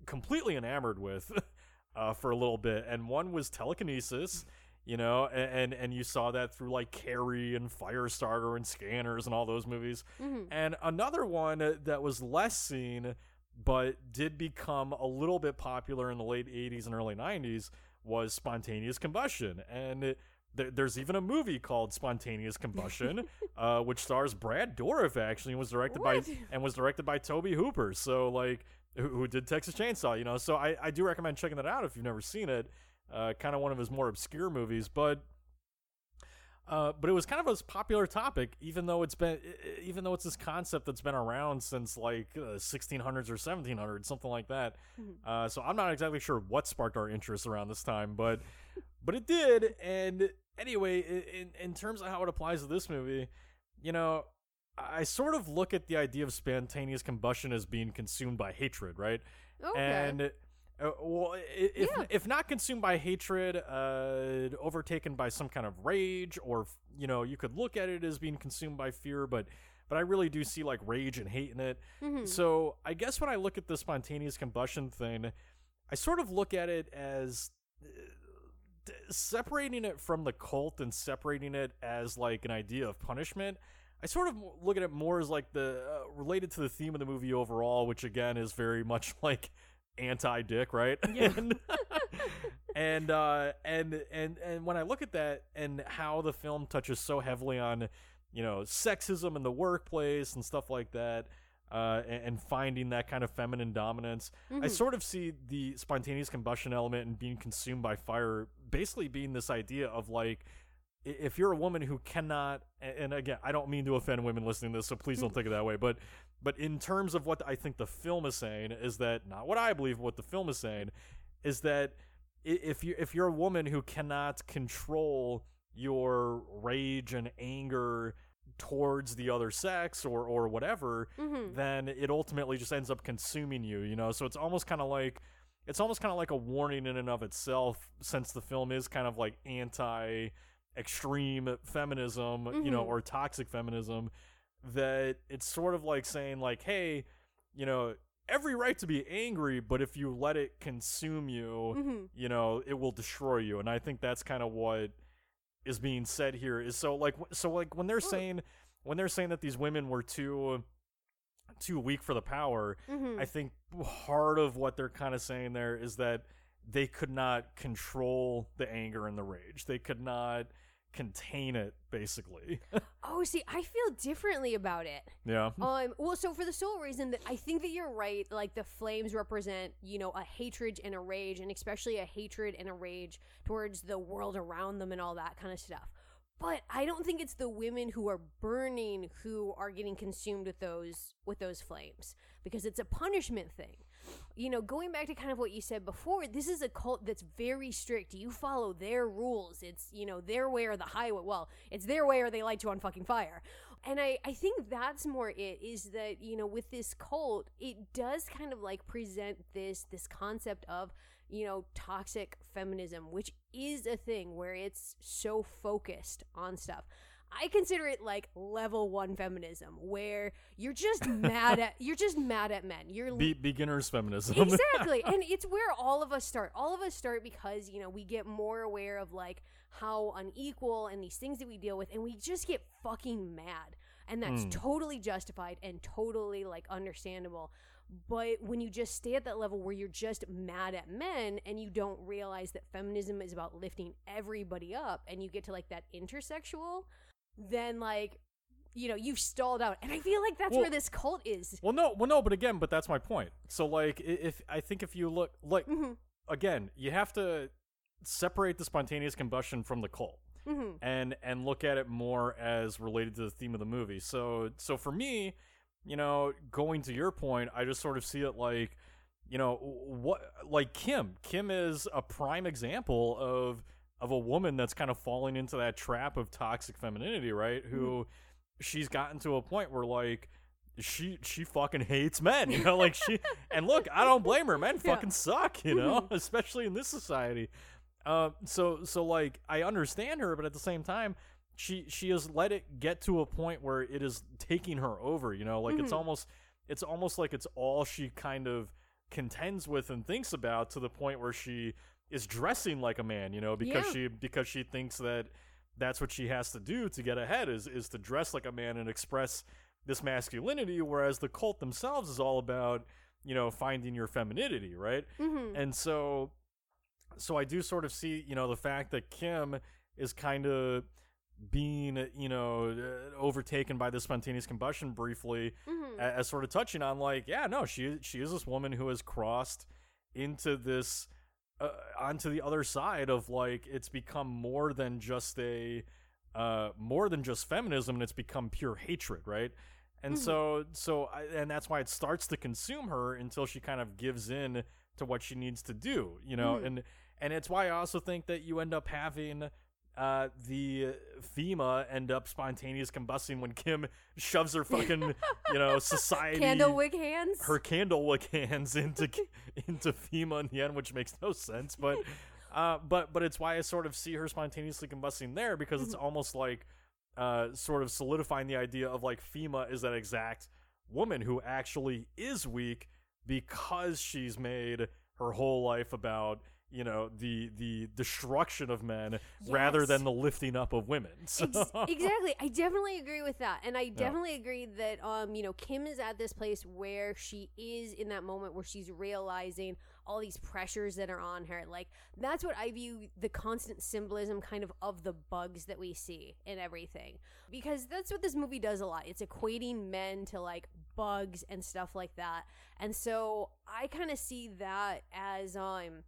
Speaker 2: completely enamored with uh, for a little bit and one was telekinesis you know and, and and you saw that through like carrie and firestarter and scanners and all those movies.
Speaker 3: Mhm.
Speaker 2: and another one that was less seen but did become a little bit popular in the late 80s and early 90s was spontaneous combustion. And it, there, there's even a movie called spontaneous combustion uh, which stars brad dourif actually and was directed
Speaker 3: What?
Speaker 2: by and was directed by tobe hooper. So like who, who did texas chainsaw you know? So I, I do recommend checking that out if you've never seen it uh, kind of one of his more obscure movies but uh, but it was kind of a popular topic, even though it's been, even though it's this concept that's been around since like uh, 1600s or 1700s, something like that.
Speaker 3: Mhm.
Speaker 2: Uh, so I'm not exactly sure what sparked our interest around this time, but but it did. And anyway, in in terms of how it applies to this movie, you know, I sort of look at the idea of spontaneous combustion as being consumed by hatred, right?
Speaker 3: Okay.
Speaker 2: And uh, well, if
Speaker 3: Yeah.
Speaker 2: if not consumed by hatred, uh, overtaken by some kind of rage, or you know, you could look at it as being consumed by fear, but but I really do see like rage and hate in it.
Speaker 3: Mhm.
Speaker 2: So I guess when I look at the spontaneous combustion thing, I sort of look at it as uh, d- separating it from the cult and separating it as like an idea of punishment. I sort of look at it more as like the uh, related to the theme of the movie overall, which again is very much like anti-dick, right?
Speaker 3: Yeah.
Speaker 2: and and uh, and and and when I look at that and how the film touches so heavily on you know sexism in the workplace and stuff like that, uh, and, and finding that kind of feminine dominance, I
Speaker 3: Mhm.
Speaker 2: sort of see the spontaneous combustion element and being consumed by fire basically being this idea of like if you're a woman who cannot and again i don't mean to offend women listening to this so please don't take it that way but but in terms of what i think the film is saying is that not what i believe what the film is saying is that if you if you're a woman who cannot control your rage and anger towards the other sex or or whatever
Speaker 3: Mhm.
Speaker 2: then it ultimately just ends up consuming you, you know? So it's almost kind of like it's almost kind of like a warning in and of itself since the film is kind of like anti extreme feminism, you know,
Speaker 3: Mhm.
Speaker 2: or toxic feminism that it's sort of like saying like, "Hey, you know, every right to be angry, but if you let it consume you,
Speaker 3: Mhm.
Speaker 2: you know, it will destroy you." And I think that's kind of what is being said here is so like so like when they're saying when they're saying that these women were too too weak for the power
Speaker 3: Mhm.
Speaker 2: i think part of what they're kind of saying there is that they could not control the anger and the rage they could not contain it basically.
Speaker 3: Oh, see, I feel differently about it.
Speaker 2: yeah.
Speaker 3: Um, well, so for the sole reason that I think that you're right, like the flames represent, you know, a hatred and a rage, and especially a hatred and a rage towards the world around them and all that kind of stuff. But I don't think it's the women who are burning who are getting consumed with those with those flames because it's a punishment thing. You know, going back to kind of what you said before, this is a cult that's very strict. You follow their rules. It's, you know, their way or the highway. Well, it's their way or they light you on fucking fire. And I, I think that's more it is that, you know, with this cult, it does kind of like present this this concept of, you know, toxic feminism, which is a thing where it's so focused on stuff. I consider it like level one feminism, where you're just mad at you're just mad at men. You're
Speaker 2: Be- beginners feminism.
Speaker 3: exactly and it's where all of us start all of us start because you know we get more aware of like how unequal and these things that we deal with and we just get fucking mad and that's
Speaker 2: Mm.
Speaker 3: totally justified and totally like understandable but when you just stay at that level where you're just mad at men and you don't realize that feminism is about lifting everybody up and you get to like that intersexual then like you know you've stalled out and i feel like that's
Speaker 2: Well-
Speaker 3: where this cult is
Speaker 2: well, no, well, no, but again, but that's my point. So, like, if I think if you look, like,
Speaker 3: hmm
Speaker 2: again, you have to separate the spontaneous combustion from the cult.
Speaker 3: hmm
Speaker 2: and and look at it more as related to the theme of the movie. So so for me, you know, going to your point, I just sort of see it like, you know, what like Kim. Kim is a prime example of of a woman that's kind of falling into that trap of toxic femininity, right? Who she's gotten to a point where like she she fucking hates men, you know, like she and look, I don't blame her. Men
Speaker 3: Yeah.
Speaker 2: fucking suck, you know, especially in this society. Uh, so so like I understand her, but at the same time, she she has let it get to a point where it is taking her over. You know, like it's
Speaker 3: Mhm.
Speaker 2: almost it's almost like it's all she kind of contends with and thinks about to the point where she is dressing like a man. You know, because
Speaker 3: Yeah.
Speaker 2: she because she thinks that that's what she has to do to get ahead is is to dress like a man and express this masculinity. Whereas the cult themselves is all about you know finding your femininity, right?
Speaker 3: hmm
Speaker 2: and so so i do sort of see you know the fact that kim is kind of being you know uh, overtaken by the spontaneous combustion briefly
Speaker 3: hmm
Speaker 2: a- as sort of touching on like yeah no she she is this woman who has crossed into this uh, onto the other side of like it's become more than just a uh more than just feminism and it's become pure hatred right and
Speaker 3: Mhm.
Speaker 2: so so I, and that's why it starts to consume her until she kind of gives in to what she needs to do you know
Speaker 3: Mhm.
Speaker 2: and and it's why i also think that you end up having uh, the Fima end up spontaneous combusting when Kim shoves her fucking, you know, society
Speaker 3: Candlewick hands.
Speaker 2: her candlewick hands into into Fima in the end, which makes no sense. But uh, but but it's why I sort of see her spontaneously combusting there because it's almost like uh, sort of solidifying the idea of like Fima is that exact woman who actually is weak because she's made her whole life about you know the the destruction of men rather than the lifting up of women. So,
Speaker 3: Ex- exactly. I definitely agree with that. And I definitely agree that um, you know, Kim is at this place where she is in that moment where she's realizing all these pressures that are on her. Like that's what I view the constant symbolism kind of of the bugs that we see in everything. Because that's what this movie does a lot. It's equating men to like bugs and stuff like that. And so I kind of see that as um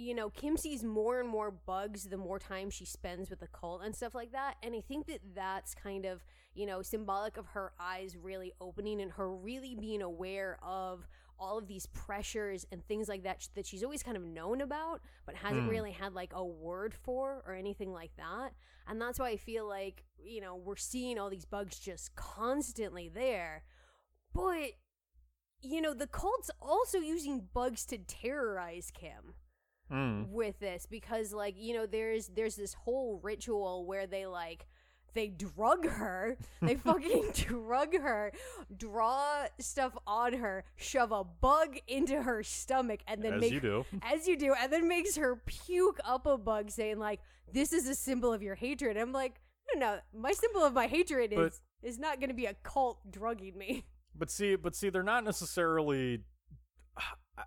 Speaker 3: you know, Kim sees more and more bugs the more time she spends with the cult and stuff like that. And I think that that's kind of, you know, symbolic of her eyes really opening and her really being aware of all of these pressures and things like that that she's always kind of known about, but hasn't
Speaker 2: Hmm.
Speaker 3: really had like a word for or anything like that. And that's why I feel like, you know, we're seeing all these bugs just constantly there. But, you know, the cult's also using bugs to terrorize Kim
Speaker 2: Mm.
Speaker 3: with this because like you know there's there's this whole ritual where they like they drug her they fucking drug her draw stuff on her shove a bug into her stomach and then
Speaker 2: as
Speaker 3: make
Speaker 2: you do.
Speaker 3: as you do and then makes her puke up a bug saying like this is a symbol of your hatred i'm like no no my symbol of my hatred
Speaker 2: But-
Speaker 3: is is not going to be a cult drugging me
Speaker 2: But see, but see, they're not necessarily.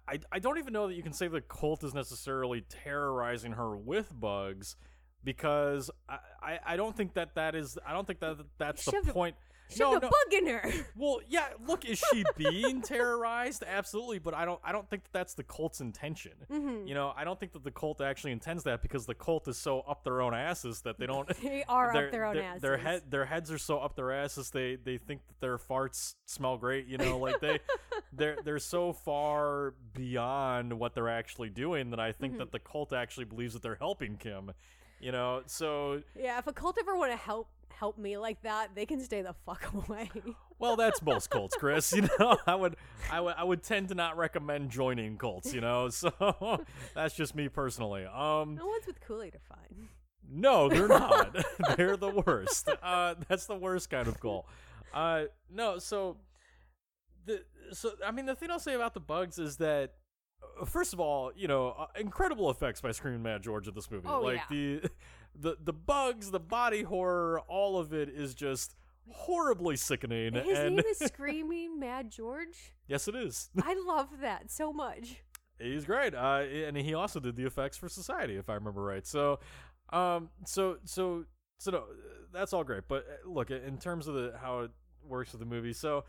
Speaker 2: I, I don't even know that you can say the cult is necessarily terrorizing her with bugs because I, I, I don't think that that is I don't think that that's the point.
Speaker 3: Shoved
Speaker 2: no,
Speaker 3: a
Speaker 2: no.
Speaker 3: bug in her.
Speaker 2: Well, yeah. Look, is she being terrorized? Absolutely, but I don't. I don't think that that's the cult's intention.
Speaker 3: Mhm.
Speaker 2: You know, I don't think that the cult actually intends that because the cult is so up their own asses that they don't.
Speaker 3: They are up their own asses.
Speaker 2: Their head, their heads are so up their asses. They they think that their farts smell great. You know, like they they're they're so far beyond what they're actually doing that I think
Speaker 3: Mhm.
Speaker 2: that the cult actually believes that they're helping Kim. You know, so
Speaker 3: Yeah, if a cult ever want to help help me like that, they can stay the fuck away.
Speaker 2: Well, that's most cults, Chris. You know, I would, I would, I would tend to not recommend joining cults. You know, so that's just me personally. Um,
Speaker 3: no one's with Kool Aid are fine.
Speaker 2: no, they're not. they're the worst. Uh, that's the worst kind of cult. Uh, no, so the, so I mean, the thing I'll say about the bugs is that. uh, First of all, you know, uh, incredible effects by Screaming Mad George in this movie.
Speaker 3: Oh,
Speaker 2: like
Speaker 3: yeah.
Speaker 2: the, the the bugs, the body horror, all of it is just horribly sickening.
Speaker 3: His
Speaker 2: and
Speaker 3: name is Screaming Mad George.
Speaker 2: Yes, it is.
Speaker 3: I love that so much.
Speaker 2: He's great, uh, and he also did the effects for Society, if I remember right. So, um, so so so no, that's all great. But uh, look, in terms of the how it works with the movie, so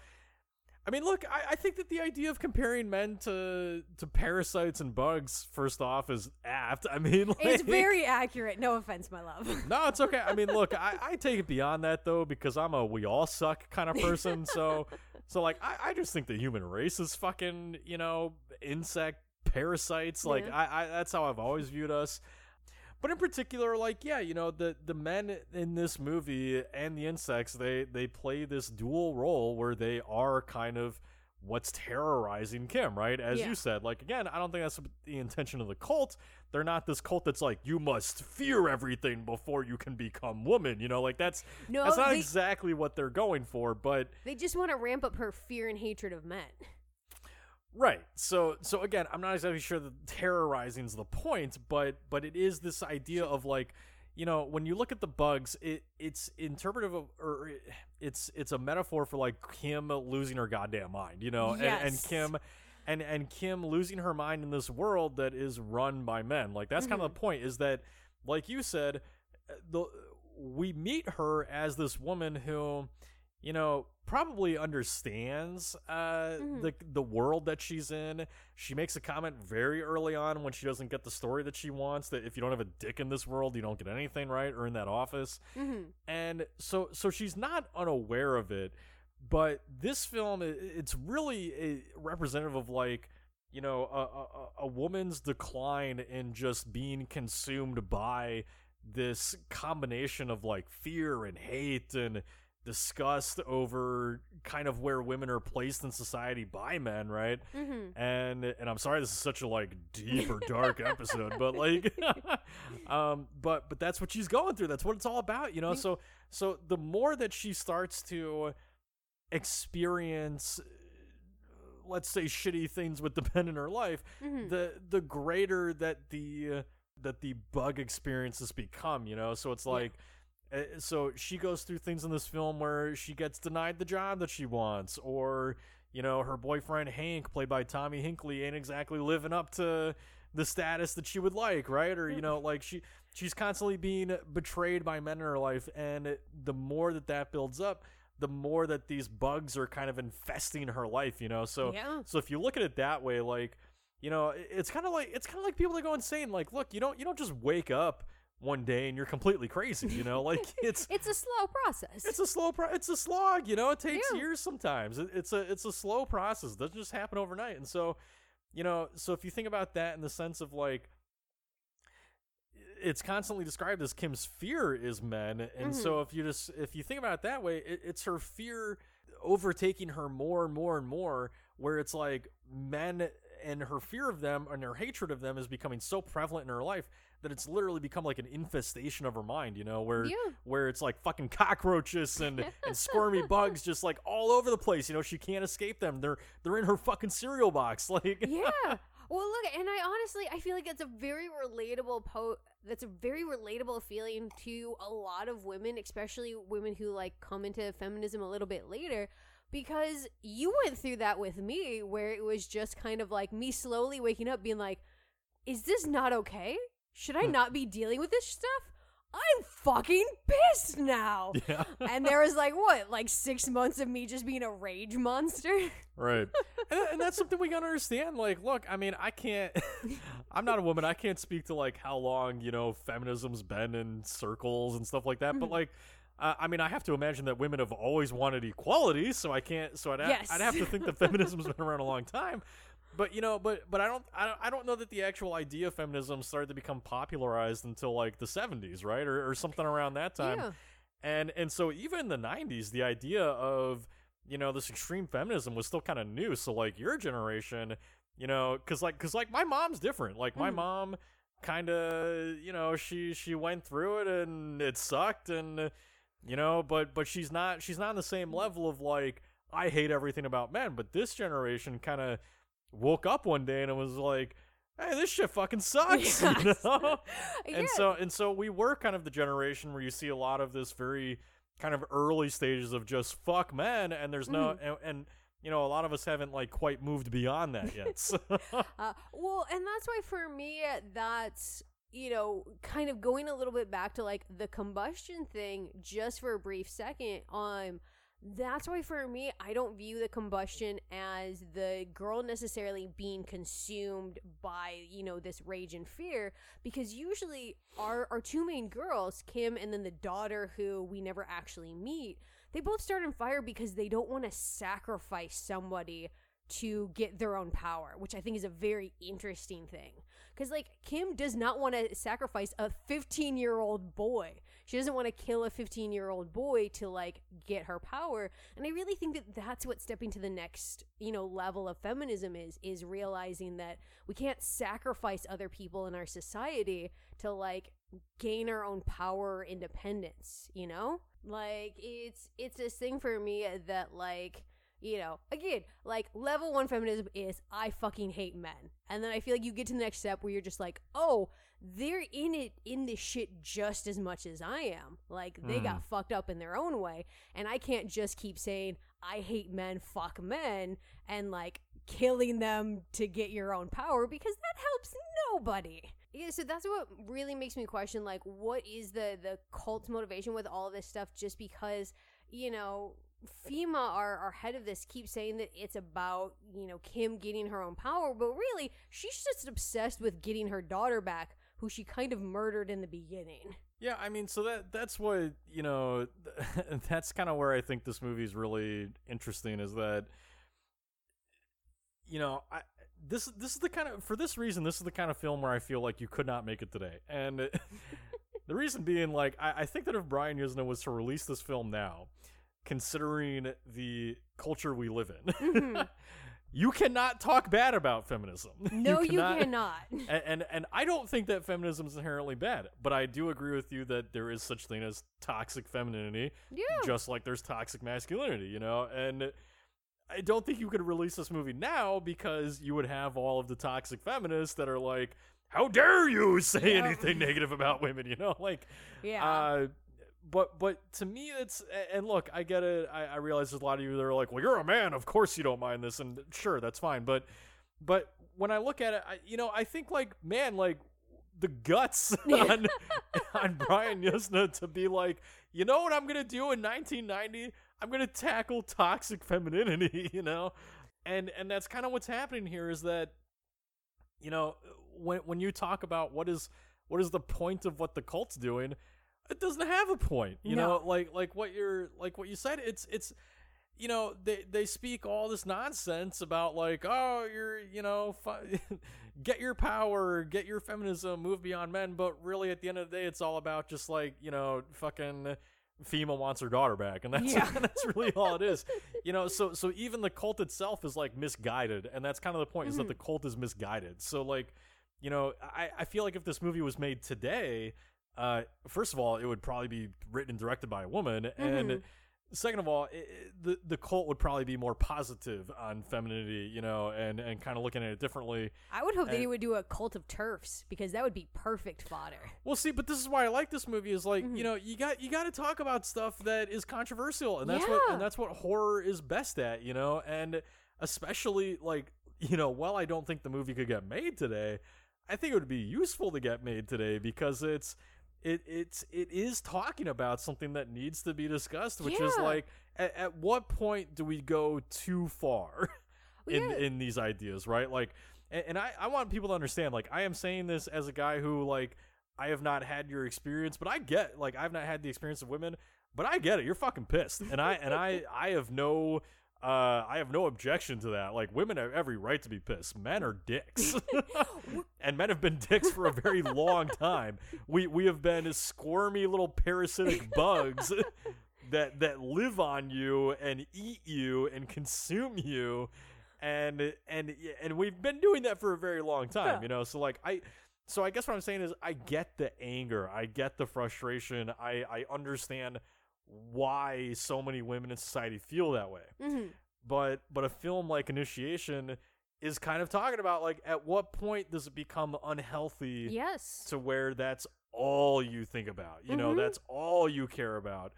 Speaker 2: I mean, look, I, I think that the idea of comparing men to to parasites and bugs, first off, is apt. I mean, like,
Speaker 3: It's very accurate. No offense, my love.
Speaker 2: no, it's okay. I mean, look, I, I take it beyond that though because I'm a we all suck kind of person. so, so like, I, I just think the human race is fucking, you know, insect parasites. Like,
Speaker 3: Yeah.
Speaker 2: I, I that's how I've always viewed us. But in particular, like, yeah, you know, the the men in this movie and the insects, they they play this dual role where they are kind of what's terrorizing Kim, right? As
Speaker 3: Yeah.
Speaker 2: you said, like again, I don't think that's the intention of the cult. They're not this cult that's like you must fear everything before you can become woman. You know, like that's
Speaker 3: No,
Speaker 2: that's not
Speaker 3: they,
Speaker 2: exactly what they're going for. But
Speaker 3: they just want to ramp up her fear and hatred of men.
Speaker 2: Right, so so again, I'm not exactly sure that terrorizing is the point, but but it is this idea of like. You know, when you look at the bugs, it it's interpretive of, or it's it's a metaphor for like Kim losing her goddamn mind. You know, and, and Kim and and Kim losing her mind in this world that is run by men. Like that's kind of the point is that like you said uh, the we meet her as this woman who you know probably understands uh
Speaker 3: Mhm.
Speaker 2: the the world that she's in. She makes a comment very early on when she doesn't get the story that she wants that if you don't have a dick in this world, you don't get anything right or in that office
Speaker 3: hmm
Speaker 2: and so so she's not unaware of it but this film it's really a representative of like you know a, a, a woman's decline in just being consumed by this combination of like fear and hate and disgust over kind of where women are placed in society by men right
Speaker 3: hmm
Speaker 2: and and I'm sorry this is such a like deep or dark episode, but like, um, but but that's what she's going through. That's what it's all about, you know. So so the more that she starts to experience, uh, let's say, shitty things with the pen in her life,
Speaker 3: hmm
Speaker 2: the the greater that the uh, that the bug experiences become, you know. So it's like. uh, Uh, so she goes through things in this film where she gets denied the job that she wants, or you know, her boyfriend Hank, played by Tommy Hinkley, ain't exactly living up to the status that she would like, right? Or you know, mm. like she she's constantly being betrayed by men in her life, and the more that that builds up, the more that these bugs are kind of infesting her life, you know. So
Speaker 3: yeah.
Speaker 2: so if you look at it that way, like you know, it's kind of like it's kind of like people that go insane. Like, look, you don't you don't just wake up one day and you're completely crazy, you know. Like it's
Speaker 3: It's a slow process.
Speaker 2: it's a slow pro- it's a slog you know it takes
Speaker 3: Yeah.
Speaker 2: years sometimes it, it's a it's a slow process it doesn't just happen overnight and so you know so if you think about that in the sense of like it's constantly described as kim's fear is men and so mm-hmm. if you just if you think about it that way it, it's her fear overtaking her more and more and more where it's like men and her fear of them and her hatred of them is becoming so prevalent in her life that it's literally become like an infestation of her mind you know where
Speaker 3: Yeah.
Speaker 2: where it's like fucking cockroaches and and squirmy bugs just like all over the place. You know, she can't escape them. They're they're in her fucking cereal box. Like
Speaker 3: yeah. Well, look, and I honestly, I feel like it's a very relatable po. That's a very relatable feeling to a lot of women, especially women who like come into feminism a little bit later. Because you went through that with me, where it was just kind of like me slowly waking up, being like, "Is this not okay? Should I not be dealing with this stuff?" I'm fucking pissed now.
Speaker 2: Yeah.
Speaker 3: and there was like what, like six months of me just being a rage monster.
Speaker 2: Right. and, and that's something we gotta understand. Like, look, I mean, I can't, I'm not a woman. I can't speak to like how long, you know, feminism's been in circles and stuff like that. But
Speaker 3: Mhm.
Speaker 2: like, uh, I mean, I have to imagine that women have always wanted equality. So I can't, so I'd, ha-
Speaker 3: Yes.
Speaker 2: I'd have to think that feminism's been around a long time. But you know, but but I don't, I don't I don't know that the actual idea of feminism started to become popularized until like the 70s, right, or, or something around that time.
Speaker 3: Yeah.
Speaker 2: and and so even in the 90s the idea of you know this extreme feminism was still kind of new. So like your generation you know because like because like my mom's different. Like my
Speaker 3: Mhm.
Speaker 2: mom kind of you know she she went through it and it sucked and you know but but she's not she's not on the same level of like i hate everything about men. But this generation kind of woke up one day and it was like hey this shit fucking sucks you know
Speaker 3: yeah.
Speaker 2: and so and so we were kind of the generation where you see a lot of this very kind of early stages of just fuck men and there's no
Speaker 3: Mm-hmm.
Speaker 2: and, and you know a lot of us haven't like quite moved beyond that yet so,
Speaker 3: Uh, well, and that's why for me, that's you know, kind of going a little bit back to like the combustion thing, just for a brief second. Um, that's why for me, I don't view the combustion as the girl necessarily being consumed by you know this rage and fear, because usually our our two main girls, Kim and then the daughter who we never actually meet, they both start on fire because they don't want to sacrifice somebody to get their own power, which I think is a very interesting thing. Because, like, Kim does not want to sacrifice a 15 year old boy. She doesn't want to kill a 15 year old boy to, like, get her power. And I really think that that's what stepping to the next, you know, level of feminism is, is realizing that we can't sacrifice other people in our society to, like, gain our own power independence, you know? Like, it's, it's this thing for me that, like, you know, again, like level one feminism is I fucking hate men. And then I feel like you get to the next step where you're just like, oh, they're in it in this shit just as much as I am. Like they got hmm. fucked up in their own way. And I can't just keep saying, I hate men, fuck men, and like killing them to get your own power because that helps nobody. Yeah, so that's what really makes me question like what is the the cult's motivation with all this stuff just because, you know, Fima, our, our head of this, keeps saying that it's about, you know, Kim getting her own power, but really, she's just obsessed with getting her daughter back, who she kind of murdered in the beginning.
Speaker 2: yeah i mean so that that's what you know that's kind of where i think this movie is really interesting is that you know i this this is the kind of for this reason this is the kind of film where i feel like you could not make it today and the reason being like I, I think that if brian yuzna was to release this film now considering the culture we live in
Speaker 3: Mhm.
Speaker 2: you cannot talk bad about feminism
Speaker 3: No, you,
Speaker 2: cannot-
Speaker 3: cannot.
Speaker 2: and, and and I don't think that feminism is inherently bad, but I do agree with you that there is such thing as toxic femininity,
Speaker 3: yeah.
Speaker 2: just like there's toxic masculinity, you know. And I don't think you could release this movie now because you would have all of the toxic feminists that are like, "How dare you say
Speaker 3: Yeah.
Speaker 2: anything negative about women?" You know, like,
Speaker 3: Yeah.
Speaker 2: uh, but but to me, it's and look, I get it. I, I realize there's a lot of you that are like, "Well, you're a man, of course you don't mind this," and sure, that's fine. But but when I look at it, I, you know, I think like, man, like the guts on on Brian Yuzna to be like, you know what I'm gonna do in 1990? I'm gonna tackle toxic femininity, you know, and and that's kind of what's happening here is that, you know, when when you talk about what is what is the point of what the cult's doing, it doesn't have a point, you know, like like what you're like what you said. It's it's you know they they speak all this nonsense about like oh you're you know fu- get your power get your feminism move beyond men but really at the end of the day it's all about just like you know fucking Fima wants her daughter back and that's
Speaker 3: Yeah.
Speaker 2: that's really all it is you know so so even the cult itself is like misguided and that's kind of the point is that
Speaker 3: Mhm.
Speaker 2: the cult is misguided so like you know I I feel like if this movie was made today uh first of all it would probably be written and directed by a woman and
Speaker 3: Mhm.
Speaker 2: second of all, i i- the the cult would probably be more positive on femininity, you know, and and kind of looking at it differently.
Speaker 3: I would hope that he would do a cult of turfs because that would be perfect fodder.
Speaker 2: Well, see, but this is why I like this movie. Is like
Speaker 3: Mhm.
Speaker 2: you know you got you got to talk about stuff that is controversial, and that's what and that's what horror is best at, you know, and especially like you know, while I don't think the movie could get made today, I think it would be useful to get made today because it's it it's it is talking about something that needs to be discussed, which is like at, at what point do we go too far in
Speaker 3: yeah.
Speaker 2: in these ideas, right? Like, and, and I I want people to understand, like, I am saying this as a guy who like I have not had your experience, but I get like I've not had the experience of women, but I get it. You're fucking pissed, and I and I I have no. Uh, I have no objection to that. Like, women have every right to be pissed. Men are dicks, and men have been dicks for a very long time. We we have been squirmy little parasitic bugs that that live on you and eat you and consume you, and and and we've been doing that for a very long time. You know, so like I. So I guess what I'm saying is I get the anger, I get the frustration, I I understand why so many women in society feel that way
Speaker 3: Mhm.
Speaker 2: but but a film like initiation is kind of talking about like at what point does it become unhealthy
Speaker 3: Yes.
Speaker 2: to where that's all you think about you know
Speaker 3: Mhm.
Speaker 2: that's all you care about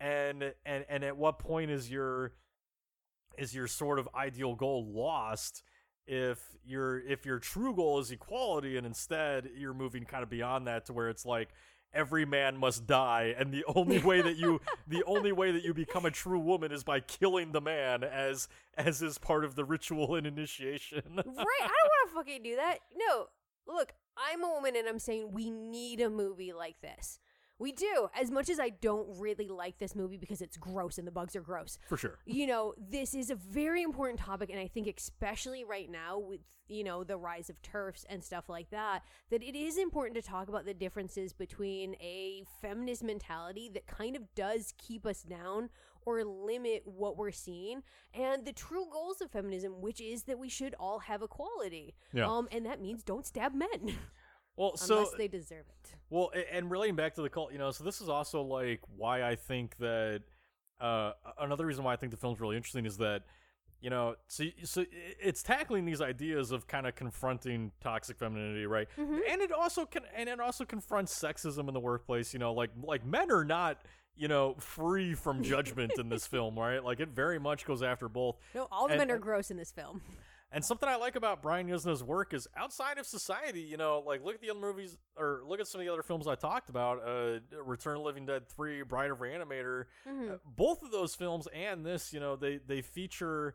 Speaker 2: and and and at what point is your is your sort of ideal goal lost if your if your true goal is equality and instead you're moving kind of beyond that to where it's like every man must die and the only way that you the only way that you become a true woman is by killing the man as as is part of the ritual and initiation
Speaker 3: right. I don't want to fucking do that. No. Look, I'm a woman and I'm saying we need a movie like this. We do. As much as I don't really like this movie because it's gross and the bugs are gross.
Speaker 2: for sure
Speaker 3: You know, this is a very important topic and I think especially right now with, you know, the rise of turfs and stuff like that, that it is important to talk about the differences between a feminist mentality that kind of does keep us down or limit what we're seeing and the true goals of feminism which is that we should all have equality
Speaker 2: Yeah.
Speaker 3: um and that means don't stab men
Speaker 2: well so
Speaker 3: they deserve it
Speaker 2: Well, and relating back to the cult, you know, so this is also like why I think that uh, another reason why I think the film's really interesting is that you know, so so it's tackling these ideas of kind of confronting toxic femininity, right?
Speaker 3: Mhm.
Speaker 2: And it also can and it also confronts sexism in the workplace. You know, like like men are not you know free from judgment in this film, right? Like it very much goes after both.
Speaker 3: no all the
Speaker 2: And-
Speaker 3: men are gross in this film
Speaker 2: And something I like about Brian Yuzna's work is outside of society, you know, like look at the other movies or look at some of the other films I talked about, uh, Return of the Living Dead 3, Bride of Reanimator.
Speaker 3: Mhm.
Speaker 2: Uh, both of those films and this, you know, they, they feature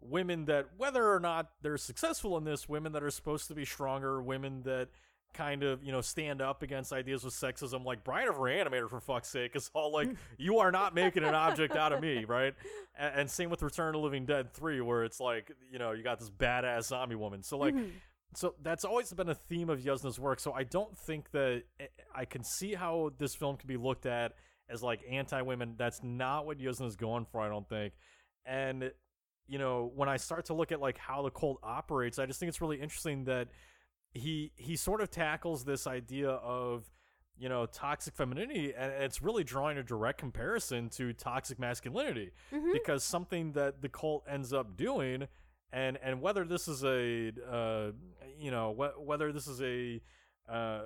Speaker 2: women that, whether or not they're successful in this, women that are supposed to be stronger, women that kind of, you know, stand up against ideas with sexism, like Bride of Reanimator, for fuck's sake, is all like, you are not making an object out of me, right? And, and same with Return of Living Dead 3, where it's like, you know, you got this badass zombie woman. So, like,
Speaker 3: Mhm.
Speaker 2: so that's always been a theme of Yuzna's work. So I don't think that I can see how this film can be looked at as like anti-women. That's not what Yuzna's going for. I don't think. And you know, when I start to look at like how the cult operates, I just think it's really interesting that he he sort of tackles this idea of you know toxic femininity and it's really drawing a direct comparison to toxic masculinity
Speaker 3: Mhm.
Speaker 2: because something that the cult ends up doing and and whether this is a uh, you know wh- whether this is a uh,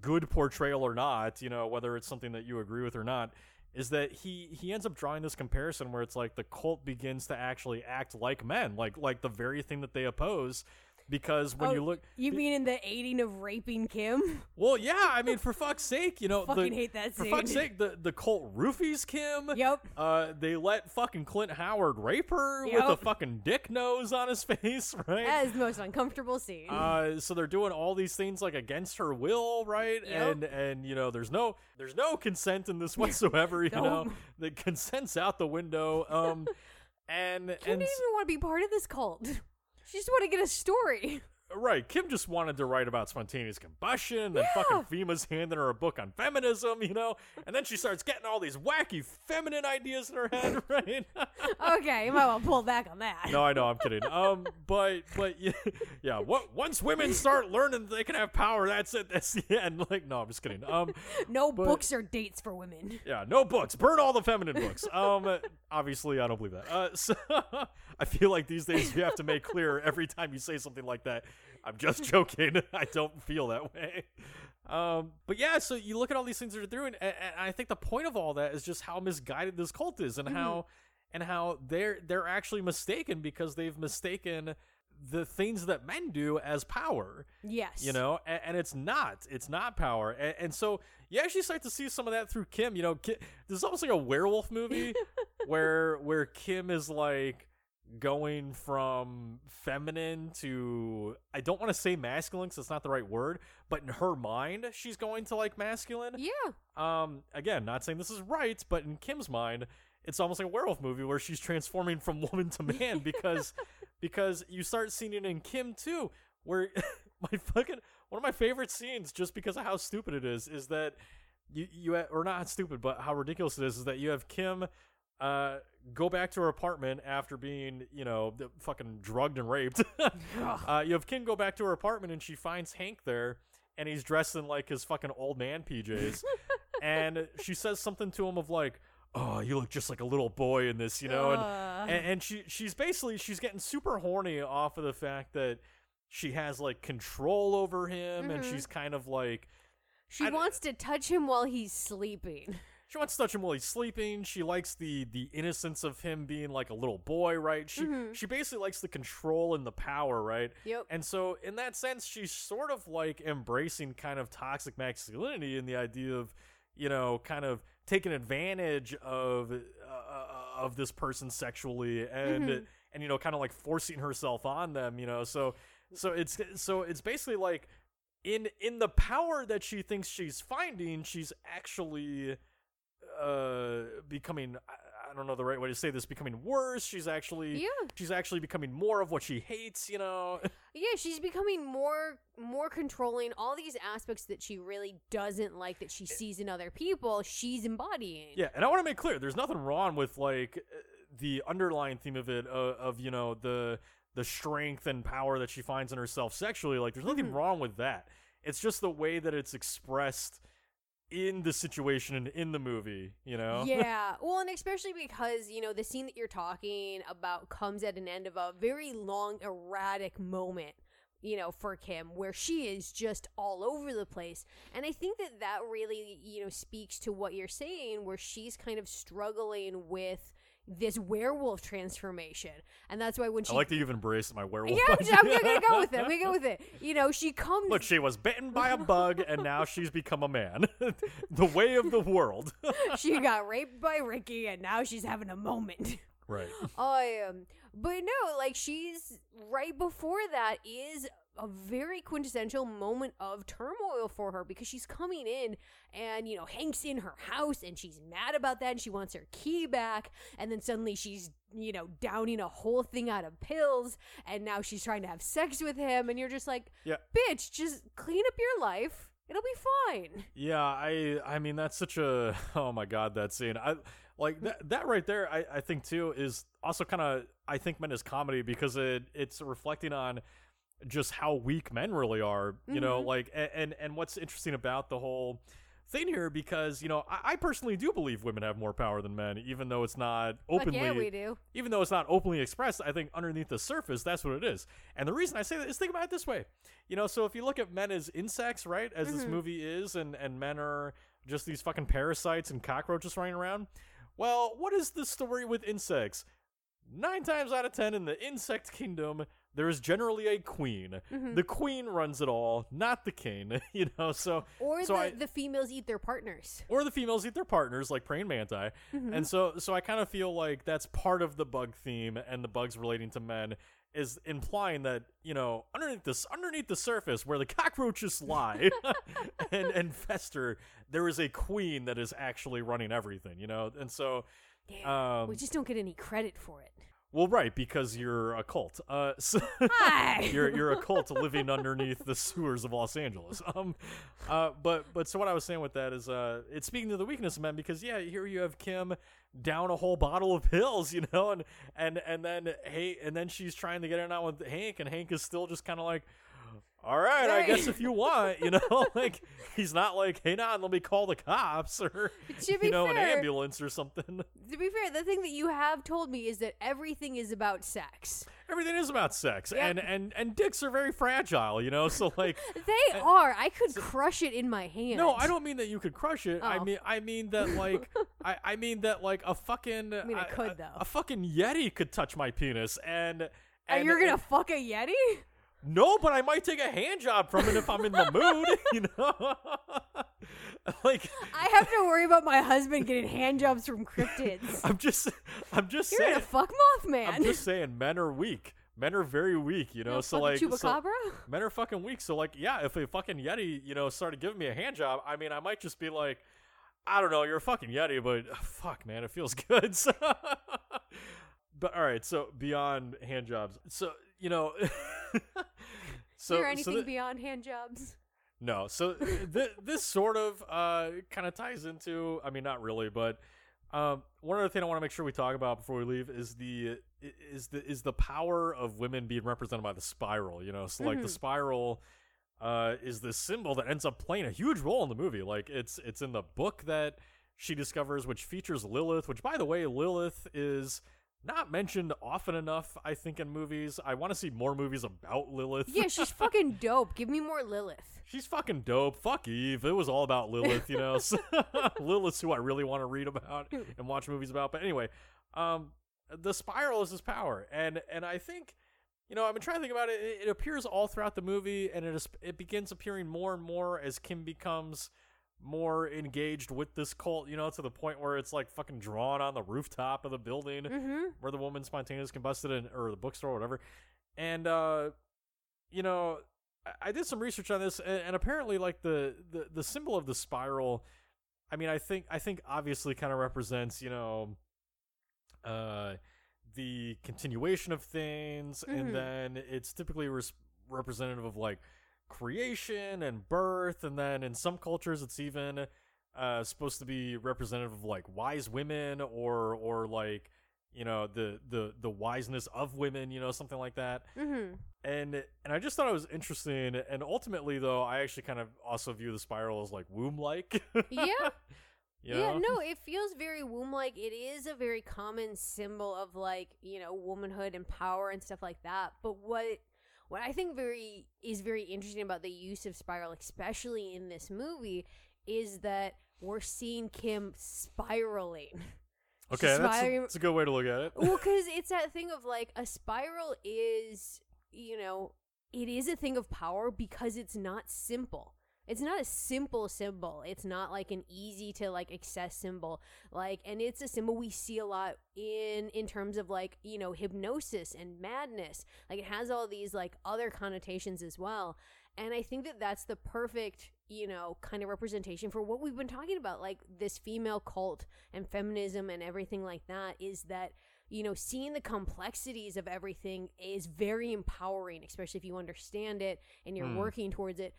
Speaker 2: good portrayal or not you know whether it's something that you agree with or not is that he he ends up drawing this comparison where it's like the cult begins to actually act like men like like the very thing that they oppose because when
Speaker 3: Oh,
Speaker 2: you look
Speaker 3: You mean in the aiding of raping Kim?
Speaker 2: well yeah i mean for fuck's sake you know
Speaker 3: Fucking
Speaker 2: the,
Speaker 3: hate that Scene.
Speaker 2: for fuck's sake the the cult roofies kim
Speaker 3: Yep.
Speaker 2: uh, they let fucking Clint Howard rape her with
Speaker 3: Yep.
Speaker 2: a fucking dick nose on his face, right?
Speaker 3: That is the most uncomfortable scene.
Speaker 2: Uh, so they're doing all these things like against her will, right?
Speaker 3: Yep.
Speaker 2: And and you know, there's no there's no consent in this whatsoever. You know, the consent's out the window. Um, and
Speaker 3: Kim
Speaker 2: and
Speaker 3: didn't even want to be part of this cult. She just want to get a story.
Speaker 2: Right, Kim just wanted to write about spontaneous combustion, and
Speaker 3: Yeah.
Speaker 2: fucking Fima's handing her a book on feminism, you know, and then she starts getting all these wacky feminine ideas in her head, right?
Speaker 3: Okay, you might want to pull back on that.
Speaker 2: No, I know, I'm kidding. Um, but but yeah, yeah. What once women start learning they can have power, that's it. That's the end. Like, no, I'm just kidding. Um,
Speaker 3: No
Speaker 2: But-
Speaker 3: books or dates for women.
Speaker 2: yeah, no books. Burn all the feminine books. Um, obviously, I don't believe that. Uh, so I feel like these days you have to make clear every time you say something like that. I'm just joking. I don't feel that way. Um, but yeah, so you look at all these things that are doing, and, and I think the point of all that is just how misguided this cult is, and how and how they're they're actually mistaken because they've mistaken the things that men do as power
Speaker 3: Yes.
Speaker 2: you know and, and it's not it's not power and, and so you actually start to see some of that through Kim. You know, Ki this is almost like a werewolf movie where where Kim is like going from feminine to I don't want to say masculine because it's not the right word, but in her mind she's going to like masculine.
Speaker 3: Yeah.
Speaker 2: Um, again, not saying this is right, but in Kim's mind, it's almost like a werewolf movie where she's transforming from woman to man because because you start seeing it in Kim too, where my fucking one of my favorite scenes, just because of how stupid it is, is that you you or not stupid, but how ridiculous it is, is that you have Kim uh go back to her apartment after being you know the- fucking drugged and raped. Uh you have kim go back to her apartment and she finds hank there and he's dressed in like his fucking old man pjs and she says something to him of like oh you look just like a little boy in this you know? And and, and she she's basically she's getting super horny off of the fact that she has like control over him and
Speaker 3: Mhm.
Speaker 2: she's kind of like
Speaker 3: she
Speaker 2: I d-
Speaker 3: wants to touch him while he's sleeping.
Speaker 2: She wants to touch him while he's sleeping she likes the the innocence of him being like a little boy right she
Speaker 3: Mhm.
Speaker 2: she basically likes the control and the power right
Speaker 3: Yep.
Speaker 2: and so in that sense she's sort of like embracing kind of toxic masculinity and the idea of you know kind of taking advantage of uh, of this person sexually and
Speaker 3: Mhm.
Speaker 2: and you know kind of like forcing herself on them you know so so it's so it's basically like in in the power that she thinks she's finding she's actually uh becoming I, I don't know the right way to say this becoming worse she's actually
Speaker 3: Yeah.
Speaker 2: she's actually becoming more of what she hates you know
Speaker 3: Yeah, she's becoming more more controlling. All these aspects that she really doesn't like that she sees in other people, she's embodying.
Speaker 2: Yeah, and I want to make clear, there's nothing wrong with like uh, the underlying theme of it, uh, of you know the the strength and power that she finds in herself sexually. Like, there's nothing
Speaker 3: Mhm.
Speaker 2: wrong with that. It's just the way that it's expressed in the situation and in the movie. You know?
Speaker 3: Yeah. Well, and especially because, you know, the scene that you're talking about comes at an end of a very long, erratic moment, you know, for Kim, where she is just all over the place. And I think that that really, you know, speaks to what you're saying, where she's kind of struggling with this werewolf transformation. And that's why when she.
Speaker 2: I like that you've embraced my werewolf.
Speaker 3: yeah, I'm,
Speaker 2: idea.
Speaker 3: I'm gonna go with it. I'm gonna go with it. You know, she comes.
Speaker 2: Look, she was bitten by a bug, and now she's become a man. the way of the world.
Speaker 3: she got raped by Ricky, and now she's having a moment.
Speaker 2: right.
Speaker 3: I um, but no, like she's right before that is a very quintessential moment of turmoil for her because she's coming in and you know Hank's in her house and she's mad about that and she wants her key back. And then suddenly she's you know downing a whole thing out of pills. And now she's trying to have sex with him. And you're just like
Speaker 2: Yeah.
Speaker 3: bitch just clean up your life. It'll be fine.
Speaker 2: Yeah, I I mean that's such a oh my god that scene. I like that that right there I, I think too is also kind of I think meant as comedy because it it's reflecting on just how weak men really are, you know,
Speaker 3: Mhm.
Speaker 2: like and and what's interesting about the whole thing here because you know I, I personally do believe women have more power than men even though it's not
Speaker 3: Fuck
Speaker 2: openly
Speaker 3: yeah we do
Speaker 2: even though it's not openly expressed, I think underneath the surface, that's what it is. And the reason I say that is think about it this way. You know, so if you look at men as insects, right, as this
Speaker 3: Mhm.
Speaker 2: movie is, and, and men are just these fucking parasites and cockroaches running around, well, what is the story with insects? Nine times out of ten in the insect kingdom, there is generally a queen.
Speaker 3: Mhm.
Speaker 2: The queen runs it all, not the king, you know, so
Speaker 3: or
Speaker 2: so
Speaker 3: the,
Speaker 2: I-
Speaker 3: the females eat their partners
Speaker 2: or the females eat their partners like praying manti
Speaker 3: Mhm.
Speaker 2: and so so i kind of feel like that's part of the bug theme and the bugs relating to men is implying that you know underneath this underneath the surface where the cockroaches lie and and fester there is a queen that is actually running everything you know and so
Speaker 3: Damn,
Speaker 2: um
Speaker 3: we just don't get any credit for it
Speaker 2: well right because you're a cult uh so
Speaker 3: Hi.
Speaker 2: you're you're a cult living underneath the sewers of Los Angeles. Um, uh, but but so what I was saying with that is, uh, it's speaking to the weakness of men because yeah, here you have Kim down a whole bottle of pills, you know, and and and then hey, and then she's trying to get it out with Hank, and Hank is still just kind of like. All right, I guess if you want, you know, like he's not like, hey, nah, let me call the cops or you know an ambulance or something.
Speaker 3: To be fair, the thing that you have told me is that everything is about sex.
Speaker 2: Everything is about sex, and and and dicks are very fragile, you know. So like,
Speaker 3: They are. I could crush it in my hand.
Speaker 2: No, I don't mean that you could crush it. I
Speaker 3: Oh.
Speaker 2: mean, I mean that like, I, I mean that like a fucking.
Speaker 3: I mean, I could, though.
Speaker 2: A fucking yeti could touch my penis, and.
Speaker 3: Are
Speaker 2: and
Speaker 3: you're gonna
Speaker 2: and-
Speaker 3: fuck a yeti?
Speaker 2: No, but I might take a hand job from it if I'm in the mood. You know. like
Speaker 3: I have to worry about my husband getting hand jobs from cryptids.
Speaker 2: I'm just I'm just
Speaker 3: You're
Speaker 2: saying
Speaker 3: gonna fuck Mothman.
Speaker 2: I'm just saying men are weak. Men are very weak, you know. so like so-
Speaker 3: chupacabra.
Speaker 2: men are fucking weak. So like, yeah, if a fucking yeti, you know, started giving me a hand job, I mean, I might just be like, I don't know, you're a fucking yeti, but uh, fuck, man, it feels good. So, but all right, so beyond hand jobs, so you know, so
Speaker 3: there
Speaker 2: so
Speaker 3: anything beyond hand jobs?
Speaker 2: no, so th- this sort of uh kind of ties into, I mean, not really, but um, one other thing I want to make sure we talk about before we leave is the is the is the power of women being represented by the spiral. You know, so like the
Speaker 3: Mhm.
Speaker 2: spiral uh, is this symbol that ends up playing a huge role in the movie. Like it's it's in the book that she discovers, which features Lilith. Which, by the way, Lilith is not mentioned often enough. I think in movies. I want to see more movies about Lilith.
Speaker 3: Yeah, she's fucking dope. Give me more Lilith.
Speaker 2: She's fucking dope. Fuck Eve. It was all about Lilith, you know. So, Lilith's who I really want to read about and watch movies about. But anyway, um, the spiral is his power, and and I think, you know, I've been trying to think about it. It, it appears all throughout the movie, and it is it begins appearing more and more as Kim becomes more engaged with this cult. You know, to the point where it's like fucking drawn on the rooftop of the building
Speaker 3: Mm-hmm.
Speaker 2: where the woman spontaneously combusted in or the bookstore or whatever and uh you know I- i did some research on this and, and apparently like the, the the symbol of the spiral i mean i think i think obviously kind of represents you know uh the continuation of things
Speaker 3: Mhm.
Speaker 2: and then it's typically res- representative of like creation and birth and then in some cultures it's even uh supposed to be representative of like wise women or or like you know the the the wiseness of women you know something like that
Speaker 3: Mm-hmm.
Speaker 2: and and i just thought it was interesting and ultimately though i actually kind of also view the spiral as like womb like
Speaker 3: Yeah.
Speaker 2: you
Speaker 3: Yeah, no, it feels very womb like. It is a very common symbol of like, you know, womanhood and power and stuff like that. But what what I think very is very interesting about the use of spiral, especially in this movie, is that we're seeing Kim spiraling.
Speaker 2: okay that's a, that's a good way to look at it
Speaker 3: well, because it's that thing of like a spiral is, you know, it is a thing of power because it's not simple. It's not a simple symbol. It's not like an easy to like access symbol. Like, and it's a symbol we see a lot in in terms of like you know hypnosis and madness. Like, it has all these like other connotations as well. And I think that that's the perfect you know kind of representation for what we've been talking about, like this female cult and feminism and everything like that. Is that you know, seeing the complexities of everything is very empowering, especially if you understand it and you're
Speaker 2: Mm.
Speaker 3: working towards it.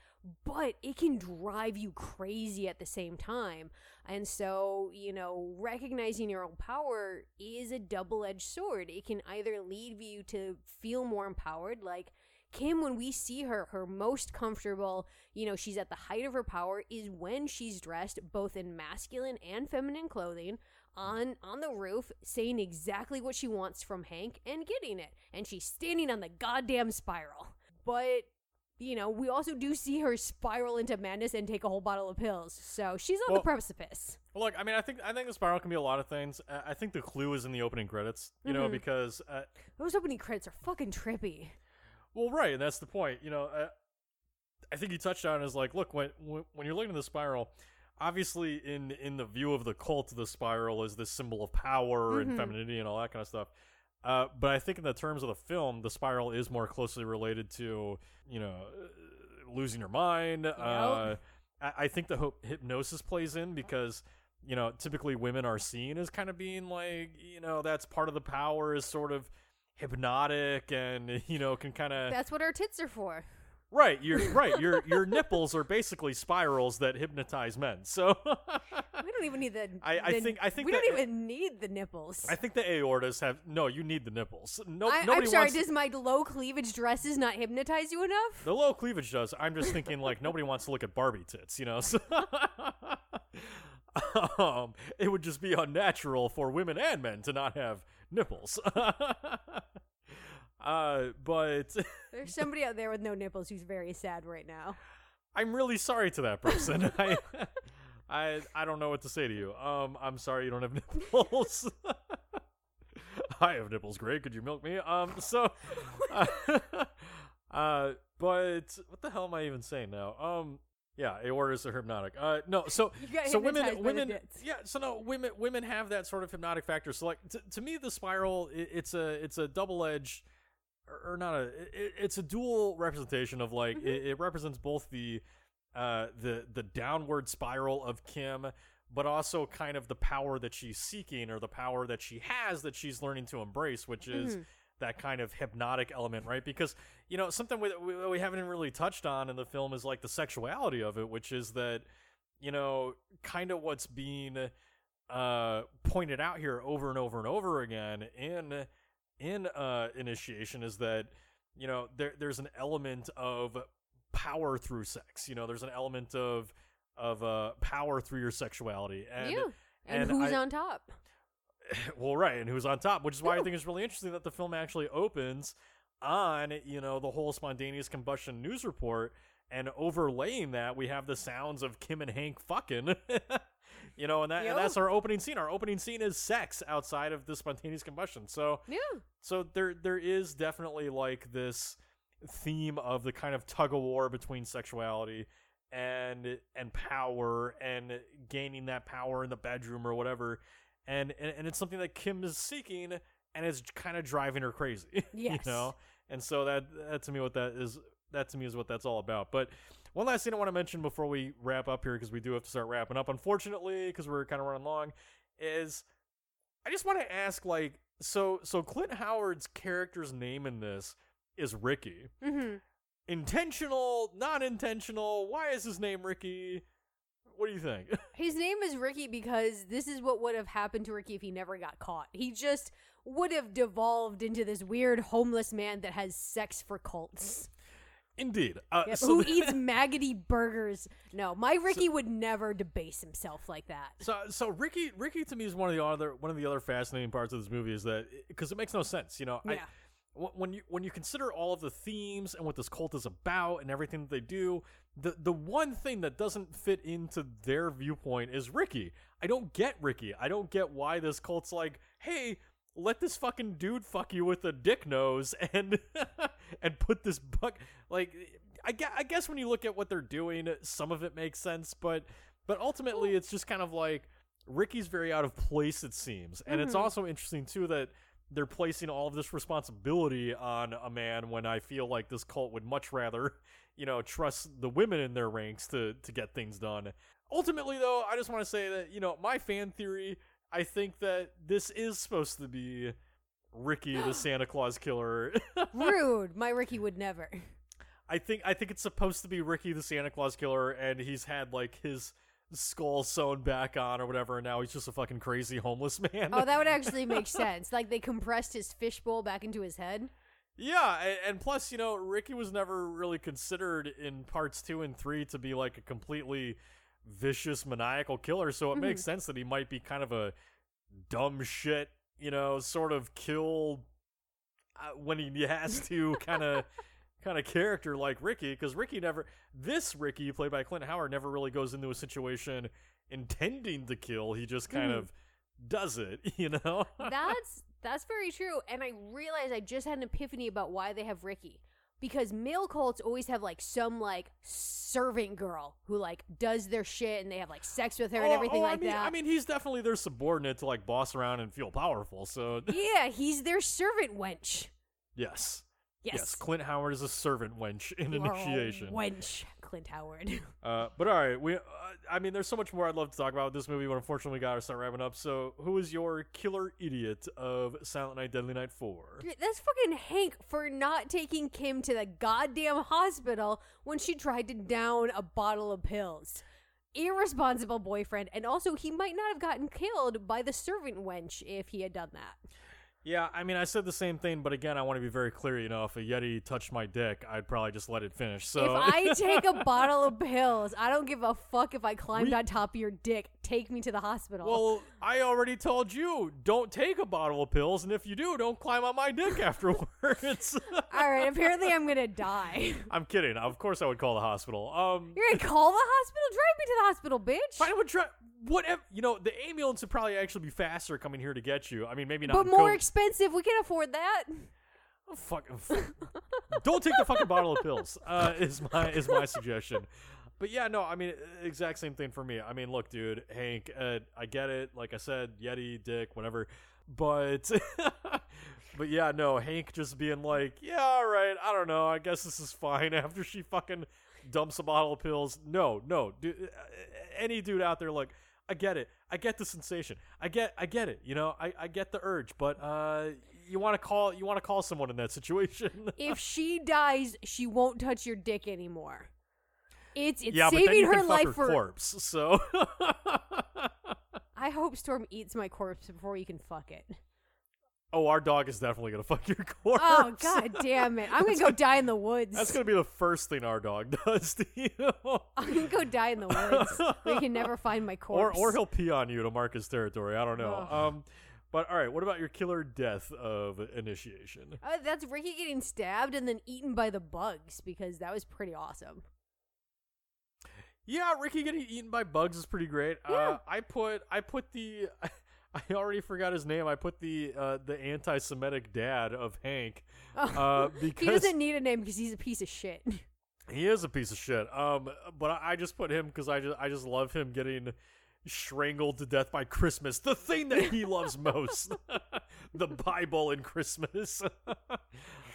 Speaker 3: But it can drive you crazy at the same time. And so, you know, recognizing your own power is a double edged sword. It can either lead you to feel more empowered, like Kim, when we see her, her most comfortable, you know, she's at the height of her power, is when she's dressed both in masculine and feminine clothing on on the roof saying exactly what she wants from Hank and getting it. And she's standing on the goddamn spiral. But you know, we also do see her spiral into madness and take a whole bottle of pills. So she's on
Speaker 2: Well-
Speaker 3: the precipice.
Speaker 2: Look, I mean, I think I think the spiral can be a lot of things. I think the clue is in the opening credits, you know,
Speaker 3: Mhm.
Speaker 2: because uh,
Speaker 3: Those opening credits are fucking trippy.
Speaker 2: well, right, and that's the point. You know, uh, I think you touched on is like, look, when when, when you're looking at the spiral, obviously in in the view of the cult, the spiral is this symbol of power and
Speaker 3: Mhm.
Speaker 2: femininity and all that kind of stuff. Uh, but I think in the terms of the film, the spiral is more closely related to you know uh, losing your mind. Uh, I, I think the ho- hypnosis plays in because you know typically women are seen as kind of being like you know that's part of the power is sort of hypnotic and you know can kind of
Speaker 3: That's what our tits are for.
Speaker 2: Right your right your your nipples are basically spirals that hypnotize men so
Speaker 3: We don't even need the.
Speaker 2: I- I
Speaker 3: the-
Speaker 2: think- I think
Speaker 3: we don't even need the nipples.
Speaker 2: I think the areolas have no you need the nipples no
Speaker 3: I,
Speaker 2: nobody
Speaker 3: am sorry.
Speaker 2: wants
Speaker 3: Does my low cleavage dresses not hypnotize you enough?
Speaker 2: The low cleavage does. I'm just thinking like nobody wants to look at Barbie tits, you know. So um, it would just be unnatural for women and men to not have nipples. uh, but
Speaker 3: There's somebody out there with no nipples who's very sad right now.
Speaker 2: I'm really sorry to that person. I, I, I don't know what to say to you. Um, I'm sorry you don't have nipples. I have nipples. Great. Could you milk me? Um, so, uh, uh, but what the hell am I even saying now? Um, Yeah, aorta is a hypnotic. Uh, no, so so women,
Speaker 3: hypnotized by the
Speaker 2: women, yeah. So no, women, women have that sort of hypnotic factor. So like, t- to me, the spiral, i it's a, it's a double edged, or, or not a, it, it's a dual representation of like,
Speaker 3: Mm-hmm.
Speaker 2: it, it represents both the, uh, the the downward spiral of Kim, but also kind of the power that she's seeking or the power that she has that she's learning to embrace, which is
Speaker 3: Mhm.
Speaker 2: that kind of hypnotic element, right? Because you know something we, we, we haven't really touched on in the film is like the sexuality of it, which is that you know kind of what's being uh pointed out here over and over and over again in in uh initiation is that you know there there's an element of power through sex you know there's an element of of uh power through your sexuality and
Speaker 3: yeah. And,
Speaker 2: and
Speaker 3: who's
Speaker 2: I-
Speaker 3: on top?
Speaker 2: well, right, and who's on top, which is why I think it's really interesting that the film actually opens on, you know, the whole spontaneous combustion news report, and overlaying that, we have the sounds of Kim and Hank fucking, you know, and that and that's our opening scene. Our opening scene is sex outside of the spontaneous combustion. So,
Speaker 3: Yeah.
Speaker 2: so there there is definitely like this theme of the kind of tug of war between sexuality and and power and gaining that power in the bedroom or whatever and and, and it's something that kim is seeking and it's kind of driving her crazy
Speaker 3: Yes.
Speaker 2: you know and so that that to me what that is that to me is what that's all about. But one last thing i want to mention before we wrap up here because we do have to start wrapping up unfortunately because we're kind of running long is i just want to ask like so so clint howard's character's name in this is ricky.
Speaker 3: Hmm
Speaker 2: intentional not intentional why is his name ricky? What do you think?
Speaker 3: His name is Ricky because this is what would have happened to Ricky if he never got caught. He just would have devolved into this weird homeless man that has sex for cults.
Speaker 2: Indeed uh,
Speaker 3: Yep,
Speaker 2: so
Speaker 3: who eats maggoty burgers. No, my Ricky would never debase himself like that.
Speaker 2: So, so Ricky, Ricky to me is one of the other one of the other fascinating parts of this movie is that because it makes no sense, you know.
Speaker 3: Yeah.
Speaker 2: wh- when you when you consider all of the themes and what this cult is about and everything that they do, the the one thing that doesn't fit into their viewpoint is Ricky. I don't get Ricky. I don't get why this cult's like, hey, let this fucking dude fuck you with a dick nose and and put this buck like. I guess, I guess when you look at what they're doing, some of it makes sense, but but ultimately it's just kind of like Ricky's very out of place, it seems. And it's
Speaker 3: Mhm.
Speaker 2: also interesting, too, that they're placing all of this responsibility on a man when I feel like this cult would much rather, you know, trust the women in their ranks to, to get things done. Ultimately, though, I just want to say that, you know, my fan theory, I think that this is supposed to be Ricky the Santa Claus killer.
Speaker 3: Rude. My Ricky would never.
Speaker 2: I think I think it's supposed to be Ricky the Santa Claus killer, and he's had like his skull sewn back on or whatever, and now he's just a fucking crazy homeless man.
Speaker 3: Oh, that would actually make sense. Like they compressed his fishbowl back into his head.
Speaker 2: yeah, and, and plus, you know, Ricky was never really considered in parts two and three to be like a completely vicious maniacal killer, so it makes sense that he might be kind of a dumb shit, you know, sort of kill uh, when he has to kind of kind of character like Ricky because Ricky never this Ricky played by Clint Howard never really goes into a situation intending to kill he just kind
Speaker 3: Mhm.
Speaker 2: of does it you know
Speaker 3: That's that's very true. And I realized I just had an epiphany about why they have Ricky. Because male cults always have like some like servant girl who like does their shit and they have like sex with her and
Speaker 2: Oh,
Speaker 3: everything
Speaker 2: oh,
Speaker 3: like
Speaker 2: I mean,
Speaker 3: that.
Speaker 2: I mean he's definitely their subordinate to like boss around and feel powerful so
Speaker 3: yeah, he's their servant wench.
Speaker 2: yes
Speaker 3: Yes.
Speaker 2: Clint Howard is a servant wench in
Speaker 3: a
Speaker 2: initiation
Speaker 3: Wench, Clint Howard.
Speaker 2: Uh, but all right, we. Uh, I mean, there's so much more I'd love to talk about with this movie, but unfortunately, we gotta start wrapping up. So, who is your killer idiot of Silent Night, Deadly Night Four?
Speaker 3: That's fucking Hank for not taking Kim to the goddamn hospital when she tried to down a bottle of pills. Irresponsible boyfriend, and also he might not have gotten killed by the servant wench if he had done that.
Speaker 2: Yeah, I mean, I said the same thing, but again, I want to be very clear. You know, if a Yeti touched my dick, I'd probably just let it finish. So,
Speaker 3: if I take a bottle of pills, I don't give a fuck if I climbed
Speaker 2: We-
Speaker 3: on top of your dick. Take me to the hospital.
Speaker 2: well, I already told you, don't take a bottle of pills, and if you do, don't climb on my dick afterwards.
Speaker 3: All right, apparently I'm gonna die.
Speaker 2: I'm kidding. Of course, I would call the hospital. Um,
Speaker 3: You're gonna call the hospital? Drive me to the hospital, bitch.
Speaker 2: I would try. Whatever. You know, the ambulance would probably actually be faster coming here to get you. I mean, maybe not.
Speaker 3: But more
Speaker 2: COVID.
Speaker 3: expensive. We can afford that.
Speaker 2: Oh, fuck, f- don't take the fucking bottle of pills. Uh, is my is my suggestion. but yeah, no, I mean, exact same thing for me. I mean, look, dude, Hank, uh, I get it. Like I said, Yeti, Dick, whatever. But, but yeah, no, Hank just being like, yeah, all right, I don't know. I guess this is fine after she fucking dumps a bottle of pills. No, no, dude, any dude out there, like, I get it. I get the sensation. I get, I get it. You know, I, I get the urge. But uh, you want to call, you want to call someone in that situation.
Speaker 3: if she dies, she won't touch your dick anymore. It's it's
Speaker 2: yeah,
Speaker 3: saving her life
Speaker 2: her
Speaker 3: for.
Speaker 2: corpse. So.
Speaker 3: I hope Storm eats my corpse before you can fuck it.
Speaker 2: Oh, our dog is definitely gonna fuck your corpse.
Speaker 3: Oh god damn it! I'm gonna go die in the woods.
Speaker 2: That's gonna be the first thing our dog does to you.
Speaker 3: I'm gonna go die in the woods. we can never find my
Speaker 2: or
Speaker 3: corpse.
Speaker 2: or he'll pee on you to mark his territory. I don't know.
Speaker 3: Ugh.
Speaker 2: Um, but all right, what about your killer death of initiation?
Speaker 3: Uh, that's Ricky getting stabbed and then eaten by the bugs because that was pretty awesome.
Speaker 2: Yeah, Ricky getting eaten by bugs is pretty great.
Speaker 3: Yeah.
Speaker 2: Uh, I put I put the I already forgot his name. I put the uh, the anti-Semitic dad of Hank uh,
Speaker 3: he doesn't need a name because he's a piece of shit.
Speaker 2: He is a piece of shit. Um, but I, I just put him because I just I just love him getting strangled to death by Christmas, the thing that he loves most, the Bible and Christmas.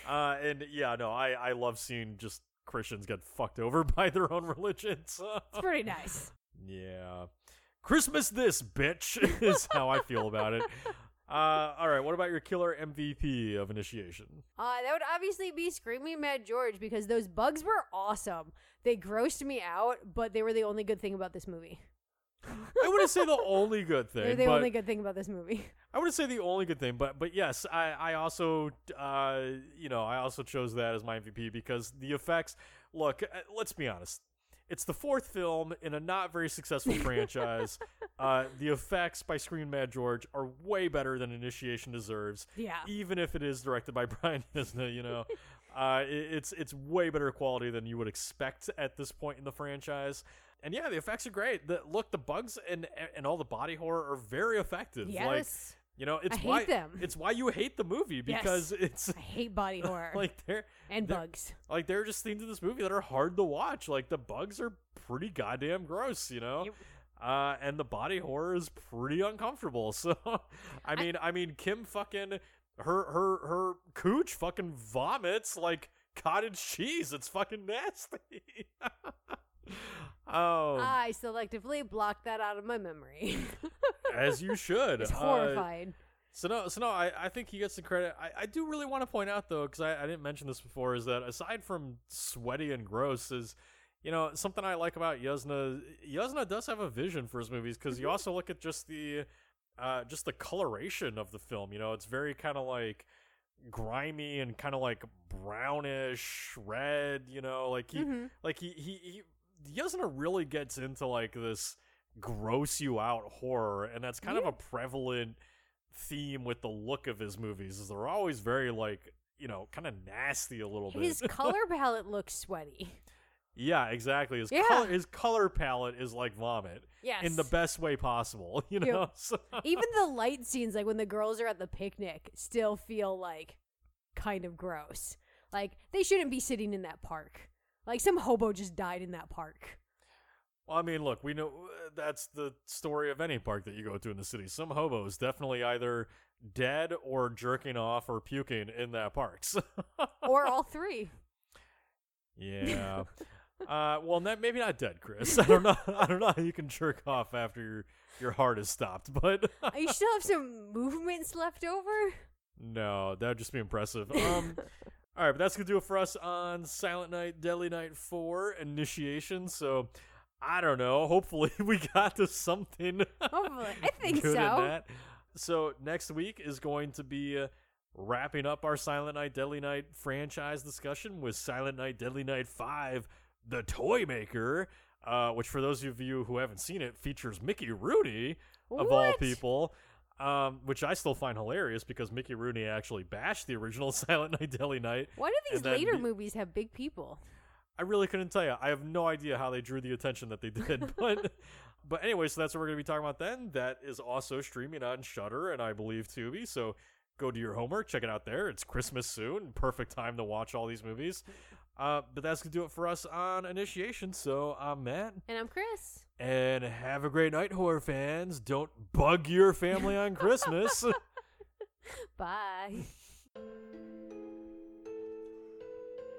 Speaker 2: uh, and yeah, no, I I love seeing just Christians get fucked over by their own religions.
Speaker 3: It's pretty nice.
Speaker 2: yeah, Christmas this bitch is how I feel about it. Uh, all right, what about your killer MVP of initiation?
Speaker 3: Uh, that would obviously be Screaming Mad George because those bugs were awesome. They grossed me out, but they were the only good thing about this movie.
Speaker 2: I wouldn't say the only good thing.
Speaker 3: They're the only good thing about this movie.
Speaker 2: I wouldn't say the only good thing, but but yes, I I also uh you know I also chose that as my MVP because the effects. Look, uh, let's be honest. It's the fourth film in a not very successful franchise. Uh, the effects by Screaming Mad George are way better than Initiation deserves,
Speaker 3: Yeah.
Speaker 2: even if it is directed by Brian Yuzna. You know, uh, it, it's it's way better quality than you would expect at this point in the franchise. And yeah, the effects are great. The, look, the bugs and and all the body horror are very effective. Like,
Speaker 3: Yes.
Speaker 2: You know, it's
Speaker 3: I hate
Speaker 2: why
Speaker 3: them.
Speaker 2: it's why you hate the movie
Speaker 3: Yes.
Speaker 2: because it's
Speaker 3: I hate body horror
Speaker 2: like they're
Speaker 3: and bugs.
Speaker 2: like there are just things in this movie that are hard to watch. Like the bugs are pretty goddamn gross, you know.
Speaker 3: Yep.
Speaker 2: Uh, and the body horror is pretty uncomfortable. So, I mean, I, mean, Kim fucking her her her cooch fucking vomits like cottage cheese. It's fucking nasty. Oh,
Speaker 3: I selectively blocked that out of my memory.
Speaker 2: as you should.
Speaker 3: it's
Speaker 2: Uh,
Speaker 3: horrified.
Speaker 2: So no, so no, I, I think he gets the credit. I, I do really want to point out though, because I, I didn't mention this before, is that aside from sweaty and gross, is you know something I like about Yuzna. Yuzna does have a vision for his movies because you also look at just the, uh, just the coloration of the film. You know, it's very kind of like grimy and kind of like brownish red. You know, like he,
Speaker 3: Mhm.
Speaker 2: like he he he Yuzna really gets into like this gross you out horror, and that's kind of a prevalent theme with the look of his movies. Is they're always very like you know kind of nasty a little
Speaker 3: His
Speaker 2: bit.
Speaker 3: His color palette looks sweaty.
Speaker 2: yeah, exactly. His
Speaker 3: Yeah.
Speaker 2: color his color palette is like vomit
Speaker 3: Yes.
Speaker 2: in the best way possible. You
Speaker 3: Yep.
Speaker 2: know. So-
Speaker 3: Even the light scenes, like when the girls are at the picnic, still feel like kind of gross. Like they shouldn't be sitting in that park. Like some hobo just died in that park.
Speaker 2: Well, I mean, look, we know uh, that's the story of any park that you go to in the city. Some hobos definitely either dead or jerking off or puking in that park. So-
Speaker 3: Or all three.
Speaker 2: yeah. Uh, well, not, maybe not dead, Chris. I don't know. I don't know how you can jerk off after your your heart is stopped, but
Speaker 3: You still have some movements left over?
Speaker 2: no, that'd just be impressive. Um, all right, but that's gonna do it for us on Silent Night, Deadly Night Four Initiation. So. I don't know. Hopefully, we got to something.
Speaker 3: Hopefully. I think
Speaker 2: good in
Speaker 3: so.
Speaker 2: that. So next week is going to be uh, wrapping up our Silent Night, Deadly Night franchise discussion with Silent Night, Deadly Night Five: The Toy Maker, uh, which for those of you who haven't seen it features Mickey Rooney of all people. Um, which I still find hilarious because Mickey Rooney actually bashed the original Silent Night, Deadly Night.
Speaker 3: Why do these later
Speaker 2: the-
Speaker 3: movies have big people?
Speaker 2: I really couldn't tell you. I have no idea how they drew the attention that they did, but but anyway, so that's what we're gonna be talking about then. That is also streaming on Shudder and I believe Tubi. So go do your homework, check it out there. It's Christmas soon, perfect time to watch all these movies. Uh, but that's gonna do it for us on initiation. So I'm Matt,
Speaker 3: And I'm Chris.
Speaker 2: And have a great night, horror fans. Don't bug your family on Christmas.
Speaker 3: Bye.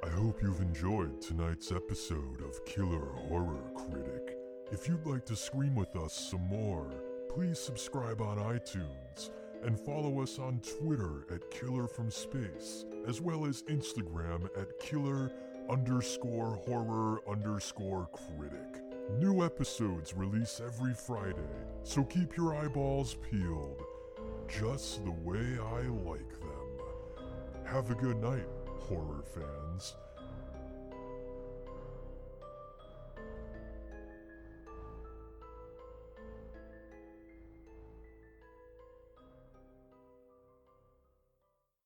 Speaker 1: I hope you've enjoyed tonight's episode of Killer Horror Critic. If you'd like to scream with us some more, please subscribe on iTunes and follow us on Twitter at Killer from Space, as well as Instagram at Killer underscore horror underscore critic. New episodes release every Friday, so keep your eyeballs peeled, just the way I like them. Have a good night, horror fans,